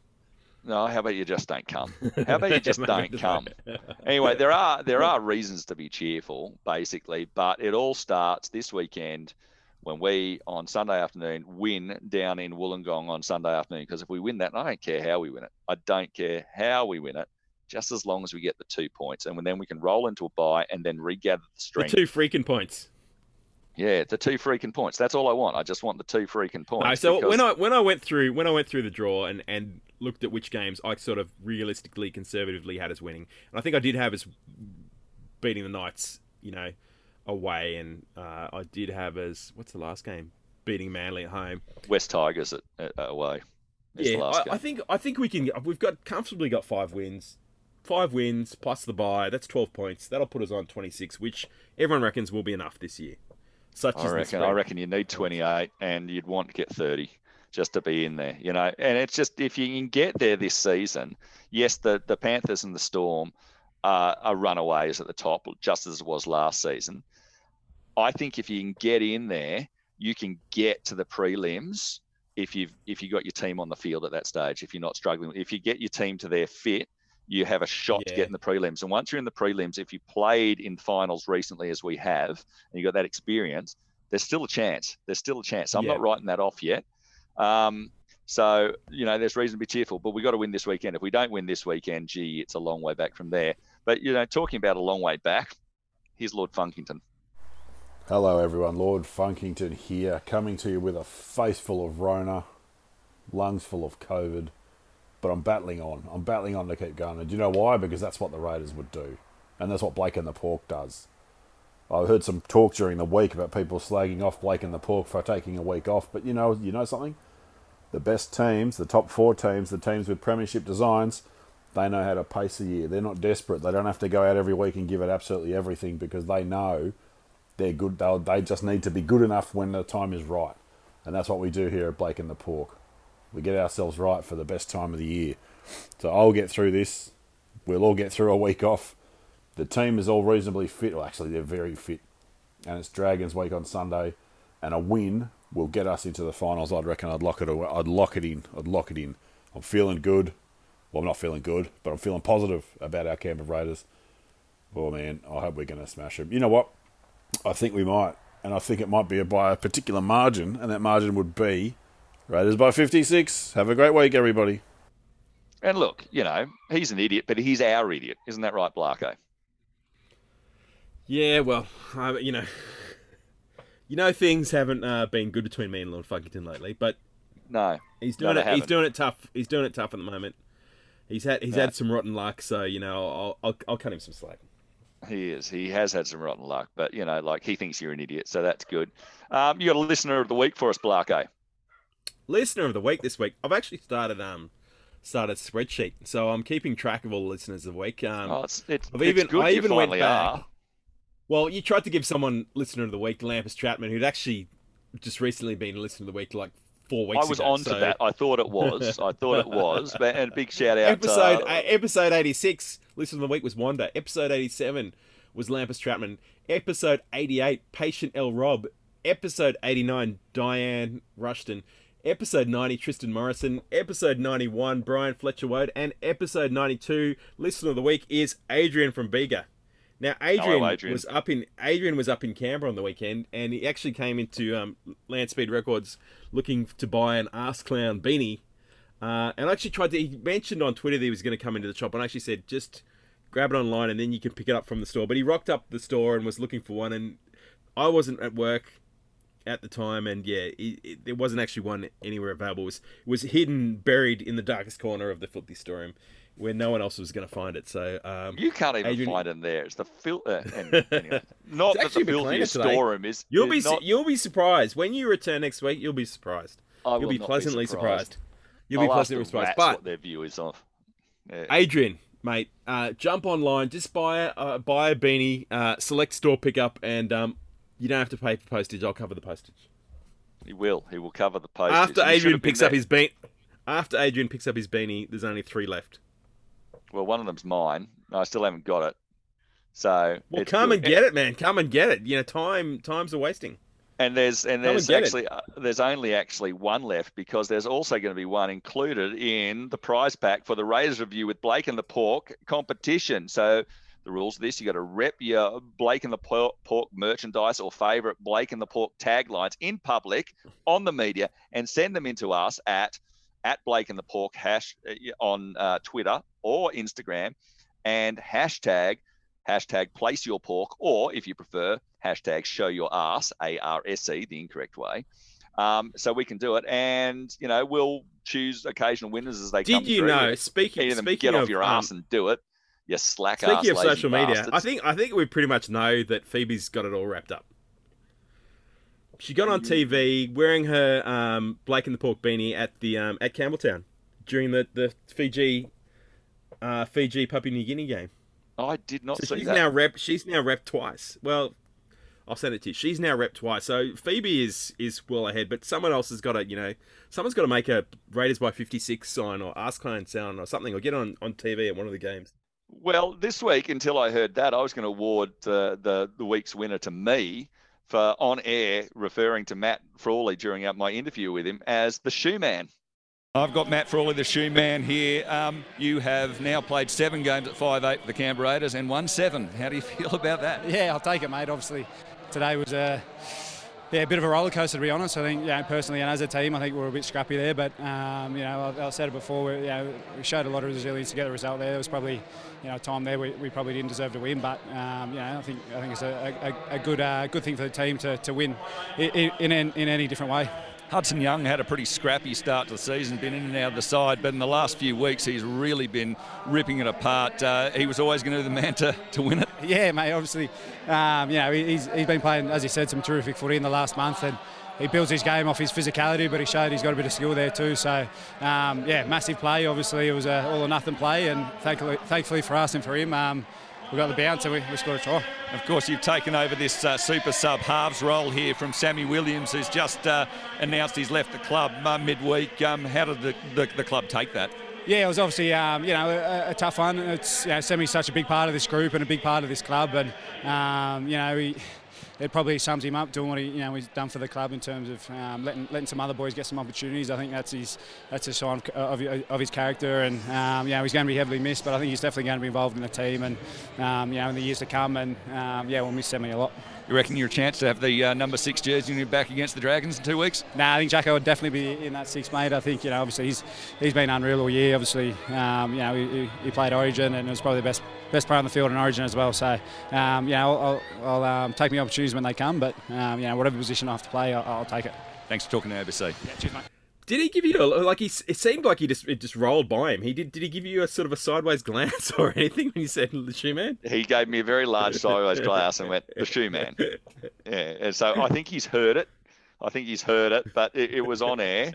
no, how about you just don't come? [laughs] How about you just don't come? [laughs] Anyway, there are there are reasons to be cheerful, basically, but it all starts this weekend when we on Sunday afternoon win down in Wollongong on Sunday afternoon. Because if we win that, I don't care how we win it. I don't care how we win it, just as long as we get the two points, and then we can roll into a bye and then regather the The two freaking points. Yeah, the two freaking points. That's all I want. I just want the two freaking points. No, so because- when I when I went through when I went through the draw and, and looked at which games I sort of realistically conservatively had us winning, and I think I did have us beating the Knights, you know, away, and uh, I did have as what's the last game beating Manly at home. West Tigers at, at, away. yeah, I, I think I think we can. We've got comfortably got five wins, five wins plus the bye. That's twelve points. That'll put us on twenty six, which everyone reckons will be enough this year. Such I reckon. I reckon you need 28, and you'd want to get 30 just to be in there. You know, and it's just if you can get there this season. Yes, the the Panthers and the Storm are, are runaways at the top, just as it was last season. I think if you can get in there, you can get to the prelims. If you've if you got your team on the field at that stage, if you're not struggling, if you get your team to their fit, you have a shot to get in the prelims. And once you're in the prelims, if you played in finals recently as we have, and you got that experience, there's still a chance. There's still a chance. I'm Yeah. not writing that off yet. Um, so you know, there's reason to be cheerful, but we got to win this weekend. If we don't win this weekend, gee, it's a long way back from there. But you know, talking about a long way back, here's Lord Funkington. Hello, everyone. Lord Funkington here, coming to you with a face full of Rona, lungs full of COVID, but I'm battling on. I'm battling on to keep going. And do you know why? Because that's what the Raiders would do, and that's what Blake and the Pork does. I've heard some talk during the week about people slagging off Blake and the Pork for taking a week off, but you know, you know something. The best teams, the top four teams, the teams with premiership designs, they know how to pace a year. They're not desperate. They don't have to go out every week and give it absolutely everything because they know they're good. They'll, they just need to be good enough when the time is right, and that's what we do here at Blake and the Pork. We get ourselves right for the best time of the year. So I'll get through this. We'll all get through a week off. The team is all reasonably fit. Well, actually, they're very fit, and it's Dragons week on Sunday, and a win will get us into the finals. I'd reckon I'd lock it. away- I'd lock it in. I'd lock it in. I'm feeling good. Well, I'm not feeling good, but I'm feeling positive about our camp of Raiders. Oh man, I hope we're going to smash them. You know what? I think we might, and I think it might be by a particular margin, and that margin would be Raiders by 56. Have a great week, everybody. And look, you know, he's an idiot, but he's our idiot. Isn't that right, Blarko? Yeah, well, I, you know, [laughs] you know, things haven't uh, been good between me and Lord Funkington lately, but No. he's doing they it. He's haven't. doing it tough. He's doing it tough at the moment. He's had he's had some rotten luck, so you know, I'll I'll, I'll cut him some slack. He is. He has had some rotten luck, but you know, like he thinks you're an idiot, so that's good. Um, you got a listener of the week for us, Blarko. Listener of the week this week. I've actually started um started a spreadsheet, so I'm keeping track of all the listeners of the week. Um, Oh, it's it's, I've it's even good I even went back. are. Well, you tried to give someone listener of the week, Lampus Chapman, who'd actually just recently been listener of the week, like four weeks I was ago. on to that. I thought it was. [laughs] I thought it was. But, and a big shout out. episode to, uh, episode 86 listen of the week was wanda episode 87 was lampus chapman episode 88 patient l rob episode 89 diane rushton episode 90 tristan morrison episode 91 brian fletcher woad and episode 92 listener of the week is adrian from bega now adrian, Adrian. was up in adrian was up in canberra on the weekend and he actually came into um, land speed records looking to buy an ass clown beanie uh, and I actually tried to. He mentioned on Twitter that he was going to come into the shop, and I actually said just grab it online and then you can pick it up from the store. But he rocked up the store and was looking for one, and I wasn't at work at the time, and yeah, it, it, there wasn't actually one anywhere available. It was it was hidden, buried in the darkest corner of the filthy storeroom, where no one else was going to find it. So um, You can't even Adrian- find him there. It's the filter. [laughs] And, anyway, not that the cleaner storeroom is. You'll is be not, you'll be surprised when you return next week. You'll be surprised. I you'll be not pleasantly surprised. surprised. You'll be I'll ask pleasantly surprised. But what their view is of. Yeah. Adrian, mate, uh, jump online, just buy a uh, buy a beanie, uh, select store pickup, and um, you don't have to pay for postage. I'll cover the postage. He will. He will cover the postage. After he Adrian picks up his bean, after Adrian picks up his beanie, there's only three left. Well, one of them's mine. I still haven't got it. So Well, come good. and get it, man. Come and get it. You know, time times are wasting. And there's and Come and there's actually uh, there's only actually one left because there's also going to be one included in the prize pack for the Raiders review with Blake and the Pork competition. So the rules of this: you got to rep your Blake and the Pork merchandise or favorite Blake and the Pork taglines in public on the media and send them into us at at Blake and the Pork hash uh, on uh, Twitter or Instagram and hashtag hashtag place your pork, or if you prefer, hashtag show your ass, A R S E, the incorrect way. Um, so we can do it, and you know we'll choose occasional winners as they come Did you through. know? Speaking speaking get of off your um, ass and do it. You slack ass. speaking of social media, bastards. I think I think we pretty much know that Phoebe's got it all wrapped up. She got on TV wearing her um, Blake and the Pork beanie at the um, at Campbelltown during the the Fiji uh, Fiji Papua New Guinea game. I did not So see she's that. now rep. She's now rep twice. Well, I'll send it to you. She's now rep twice. So Phoebe is is well ahead, but someone else has got to, you know, someone's got to make a Raiders by fifty six sign or Ask Clan sound or something, or get on on TV at one of the games. Well, this week, until I heard that, I was going to award uh, the the week's winner to me for on air referring to Matt Frawley during uh, my interview with him as the shoe man. I've got Matt Frawley, the shoe man, here. Um, you have now played seven games at 5'8 for the Canberra Raiders and won seven. How do you [laughs] feel about that? Yeah, I'll take it, mate. Obviously, today was a yeah a bit of a roller coaster to be honest. I think yeah, personally and as a team, I think we were a bit scrappy there. But um, you know, I've, I've said it before. We, you know, we showed a lot of resilience to get the result there. There was probably you know time there we, we probably didn't deserve to win, but um, you know I think I think it's a, a, a good uh, good thing for the team to, to win in, in in any different way. Hudson Young had a pretty scrappy start to the season, been in and out of the side, but in the last few weeks he's really been ripping it apart. Uh, he was always going to be the man to, to win it. Yeah, mate. Obviously, um, you know he- he's, he's been playing, as you said, some terrific footy in the last month, and he builds his game off his physicality, but he showed he's got a bit of skill there too. So, um, yeah, massive play. Obviously, it was a all or nothing play, and thankfully, thankfully for us and for him, um, we got the bounce and we, we scored a try. Of course, you've taken over this uh, super sub halves role here from Sammy Williams, who's just uh, announced he's left the club uh, midweek. Um, how did the, the, the club take that? Yeah, it was obviously um, you know a, a tough one. It's you know, Semi's such a big part of this group and a big part of this club, and um, you know he, it probably sums him up doing what he you know he's done for the club in terms of um, letting letting some other boys get some opportunities. I think that's his that's a sign of, of, of his character, and um, you know he's going to be heavily missed, but I think he's definitely going to be involved in the team and um, you know in the years to come, and um, yeah, we'll miss Semi a lot. You reckon you're a chance to have the uh, number six jersey your back against the Dragons in two weeks? Nah, I think Jacko would definitely be in that six, mate. I think you know, obviously he's he's been unreal all year. Obviously, um, you know, he, he played Origin and it was probably the best best player on the field in Origin as well. So, um, you know, I'll, I'll um, take my opportunities when they come. But um, you know, whatever position I have to play, I'll, I'll take it. Thanks for talking to ABC. Yeah, cheers, mate. Did he give you a, like he? It seemed like he just it just rolled by him. He did. Did he give you a sort of a sideways [laughs] glance or anything when you said the shoe man? He gave me a very large sideways glass and went, the shoe man. [laughs] Yeah, and so I think he's heard it. I think he's heard it, but it, it was on air.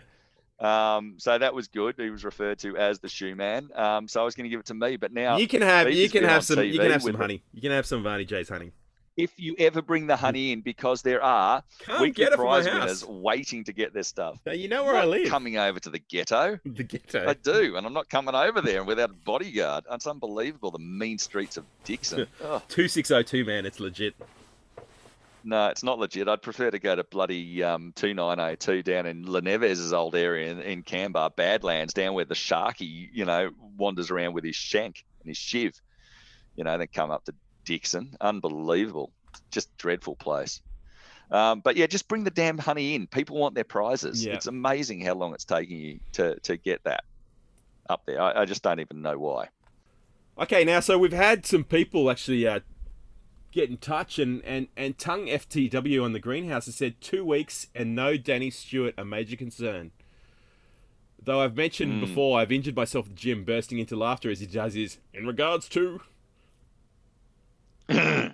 Um, so that was good. He was referred to as the shoe man. Um, so I was going to give it to me, but now you can have you can have some you can have some honey. You can have some Varney J's honey. If you ever bring the honey in, because there are weekly get my prize winners waiting to get their stuff. Now, you know where I live. Coming over to the ghetto. The ghetto. I do, and I'm not coming over there without a bodyguard. It's unbelievable the mean streets of Dickson. [laughs] Oh. Two six oh two man. It's legit. No, it's not legit. I'd prefer to go to bloody um, 2902 down in Lenevez's old area in, in Canberra, Badlands, down where the Sharky, you know, wanders around with his shank and his shiv, you know, then come up to Dickson. Unbelievable. Just dreadful place. Um, but yeah, just bring the damn honey in. People want their prizes. Yeah. It's amazing how long it's taking you to, to get that up there. I, I just don't even know why. Okay, now so we've had some people actually uh, get in touch, and and and Tongue FTW on the greenhouse has said two weeks and no Danny Stewart a major concern. Though I've mentioned Hmm. before, I've injured myself at the gym, bursting into laughter as he does his in regards to. [coughs]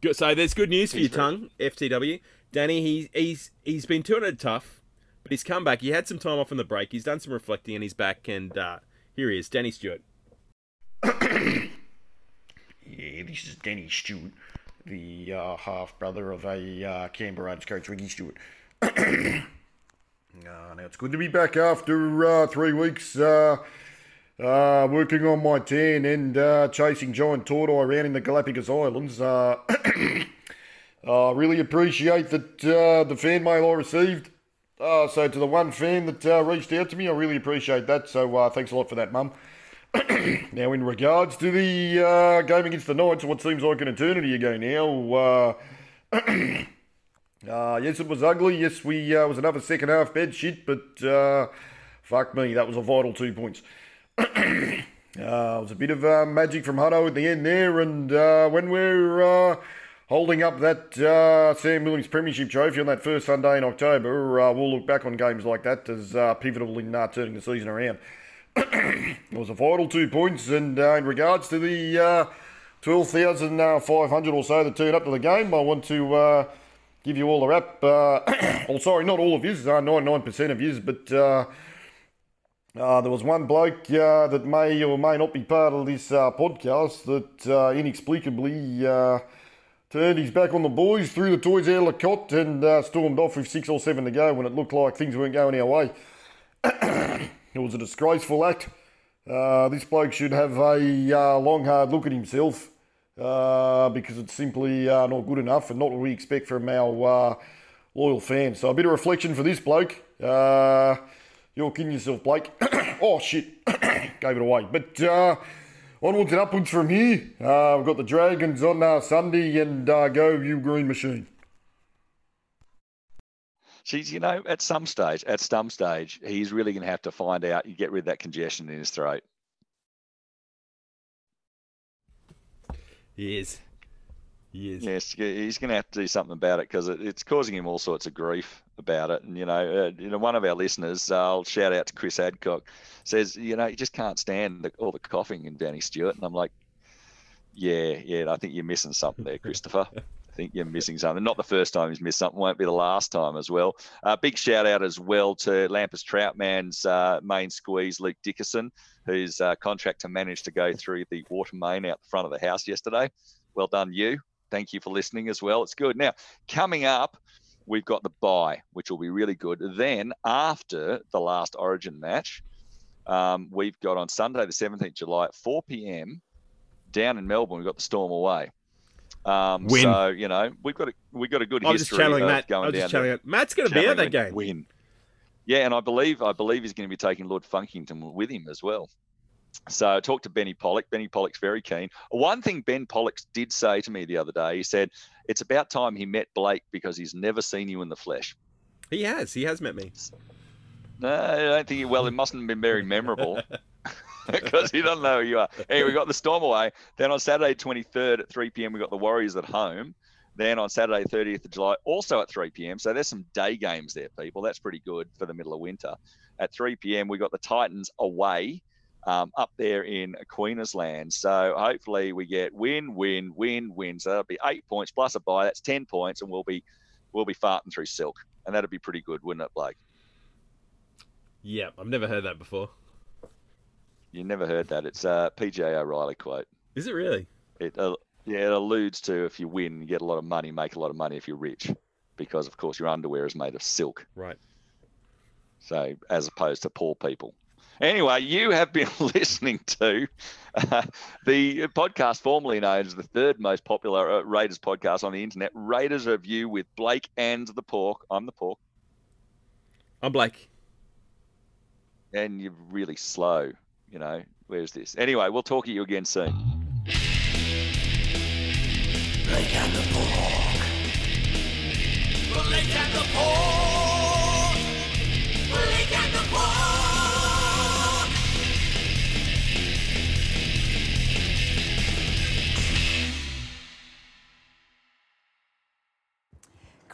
Good- so there's good news for you, He's very- Tongue FTW. Danny, he's he's he's been doing it tough, but he's come back. He had some time off in the break. He's done some reflecting, and he's back. And uh, here he is, Danny Stewart. [coughs] Yeah, this is Danny Stewart, the uh, half brother of a uh, Canberra Raiders coach, Ricky Stuart. [coughs] uh, now, it's good to be back after uh, three weeks uh, uh, working on my tan and uh, chasing giant tortoise around in the Galapagos Islands. Uh, I [coughs] really appreciate that uh, the fan mail I received. Uh, so, to the one fan that uh, reached out to me, I really appreciate that. So, uh, thanks a lot for that, Mum. [coughs] Now, in regards to the uh, game against the Knights, what seems like an eternity ago now, uh, [coughs] uh, yes, it was ugly. Yes, we uh, was another second half bed shit, but uh, fuck me, that was a vital two points. [clears throat] uh, it was a bit of uh, magic from Hutto at the end there, and uh, when we're uh, holding up that uh, Sam Williams Premiership trophy on that first Sunday in October, uh, we'll look back on games like that as pivotal in turning the season around. [clears throat] It was a vital two points, and in regards to the uh, 12,500 or so that turned up to the game, I want to give you all a wrap. [clears throat] Well, sorry, not all of yous, uh, 99% of yous, but uh, there was one bloke uh, that may or may not be part of this uh, podcast that uh, inexplicably uh, turned his back on the boys, threw the toys out of the cot, and uh, stormed off with six or seven to go when it looked like things weren't going our way. [coughs] It was a disgraceful act. This bloke should have a long, hard look at himself because it's simply not good enough and not what we expect from our loyal fans. So a bit of reflection for this bloke. You're kidding yourself, Blake. [coughs] oh, shit. [coughs] Gave it away. But uh, onwards and upwards from here. Uh, we've got the Dragons on uh, Sunday and uh, go you green machine. She's, you know, at some stage, at some stage, he's really going to have to find out, you get rid of that congestion in his throat. He is. He is. Yes, he's going to have to do something about it because it, it's causing him all sorts of grief about it. And you know, uh, you know, one of our listeners, uh, I'll shout out to Chris Adcock, says, you know, you just can't stand the, all the coughing in Danny Stewart, and I'm like, yeah, yeah, I think you're missing something there, Christopher. [laughs] I think you're missing something. Not the first time he's missed something, won't be the last time as well. Uh, big shout out as well to Lampus Troutman's uh, main squeeze, Luke Dickerson, whose uh, contractor managed to go through the water main out the front of the house yesterday. Well done, you. Thank you for listening as well. It's good. Now, coming up, we've got the bye, which will be really good. Then, after the last Origin match, um, we've got on Sunday, the 17th July at 4 p.m. down in Melbourne, we've got the Storm away. Um, Win. So you know we've got a we've got a good I was just history channeling Matt. going I was down just channeling it. Matt's going to be at that game. Win. Yeah, and I believe I believe he's going to be taking Lord Funkington with him as well. So I talked to Benny Pollock. Benny Pollock's very keen. One thing Ben Pollock did say to me the other day, he said, it's about time he met Blake because he's never seen you in the flesh. He has. He has met me. No, I don't think. He, well, it mustn't have been very memorable [laughs] because he doesn't know who you are. Anyway, we got the Storm away. Then on Saturday, 23rd at 3 p.m., we got the Warriors at home. Then on Saturday, 30th of July, also at 3 p.m. So there's some day games there, people. That's pretty good for the middle of winter. At 3 p.m., we got the Titans away um, up there in Queensland. So hopefully we get win, win, win, win. So that'll be eight points plus a buy. That's 10 points, and we'll be we'll be farting through silk, and that'd be pretty good, wouldn't it, Blake? Yeah, I've never heard that before. You never heard that. It's a PJ O'Reilly quote. Is it really? It uh, yeah, it alludes to if you win, you get a lot of money, make a lot of money if you're rich, because of course your underwear is made of silk. Right. So as opposed to poor people. Anyway, you have been [laughs] listening to uh, the podcast formerly known as the third most popular uh, Raiders podcast on the internet, Raiders Review with Blake and the Pork. I'm the Pork. I'm Blake. And you're really slow. You know, where's this? Anyway, we'll talk to you again soon. Blake and the Pork. Blake and the Pork.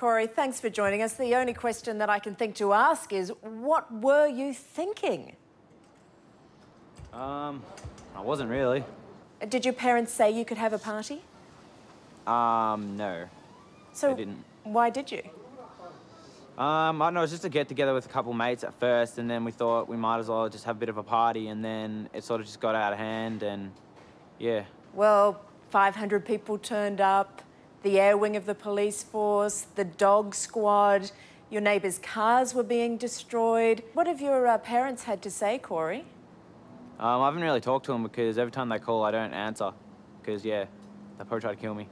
Corey, thanks for joining us. The only question that I can think to ask is what were you thinking? Um, I wasn't really. Did your parents say you could have a party? Um, no. So why did you? Um, I don't know, it was just a get together with a couple mates at first, and then we thought we might as well just have a bit of a party, and then it sort of just got out of hand, and yeah. Well, 500 people turned up, the air wing of the police force, the dog squad, your neighbours' cars were being destroyed. What have your uh, parents had to say, Corey? Um, I haven't really talked to them because every time they call, I don't answer, because yeah, they probably try to kill me.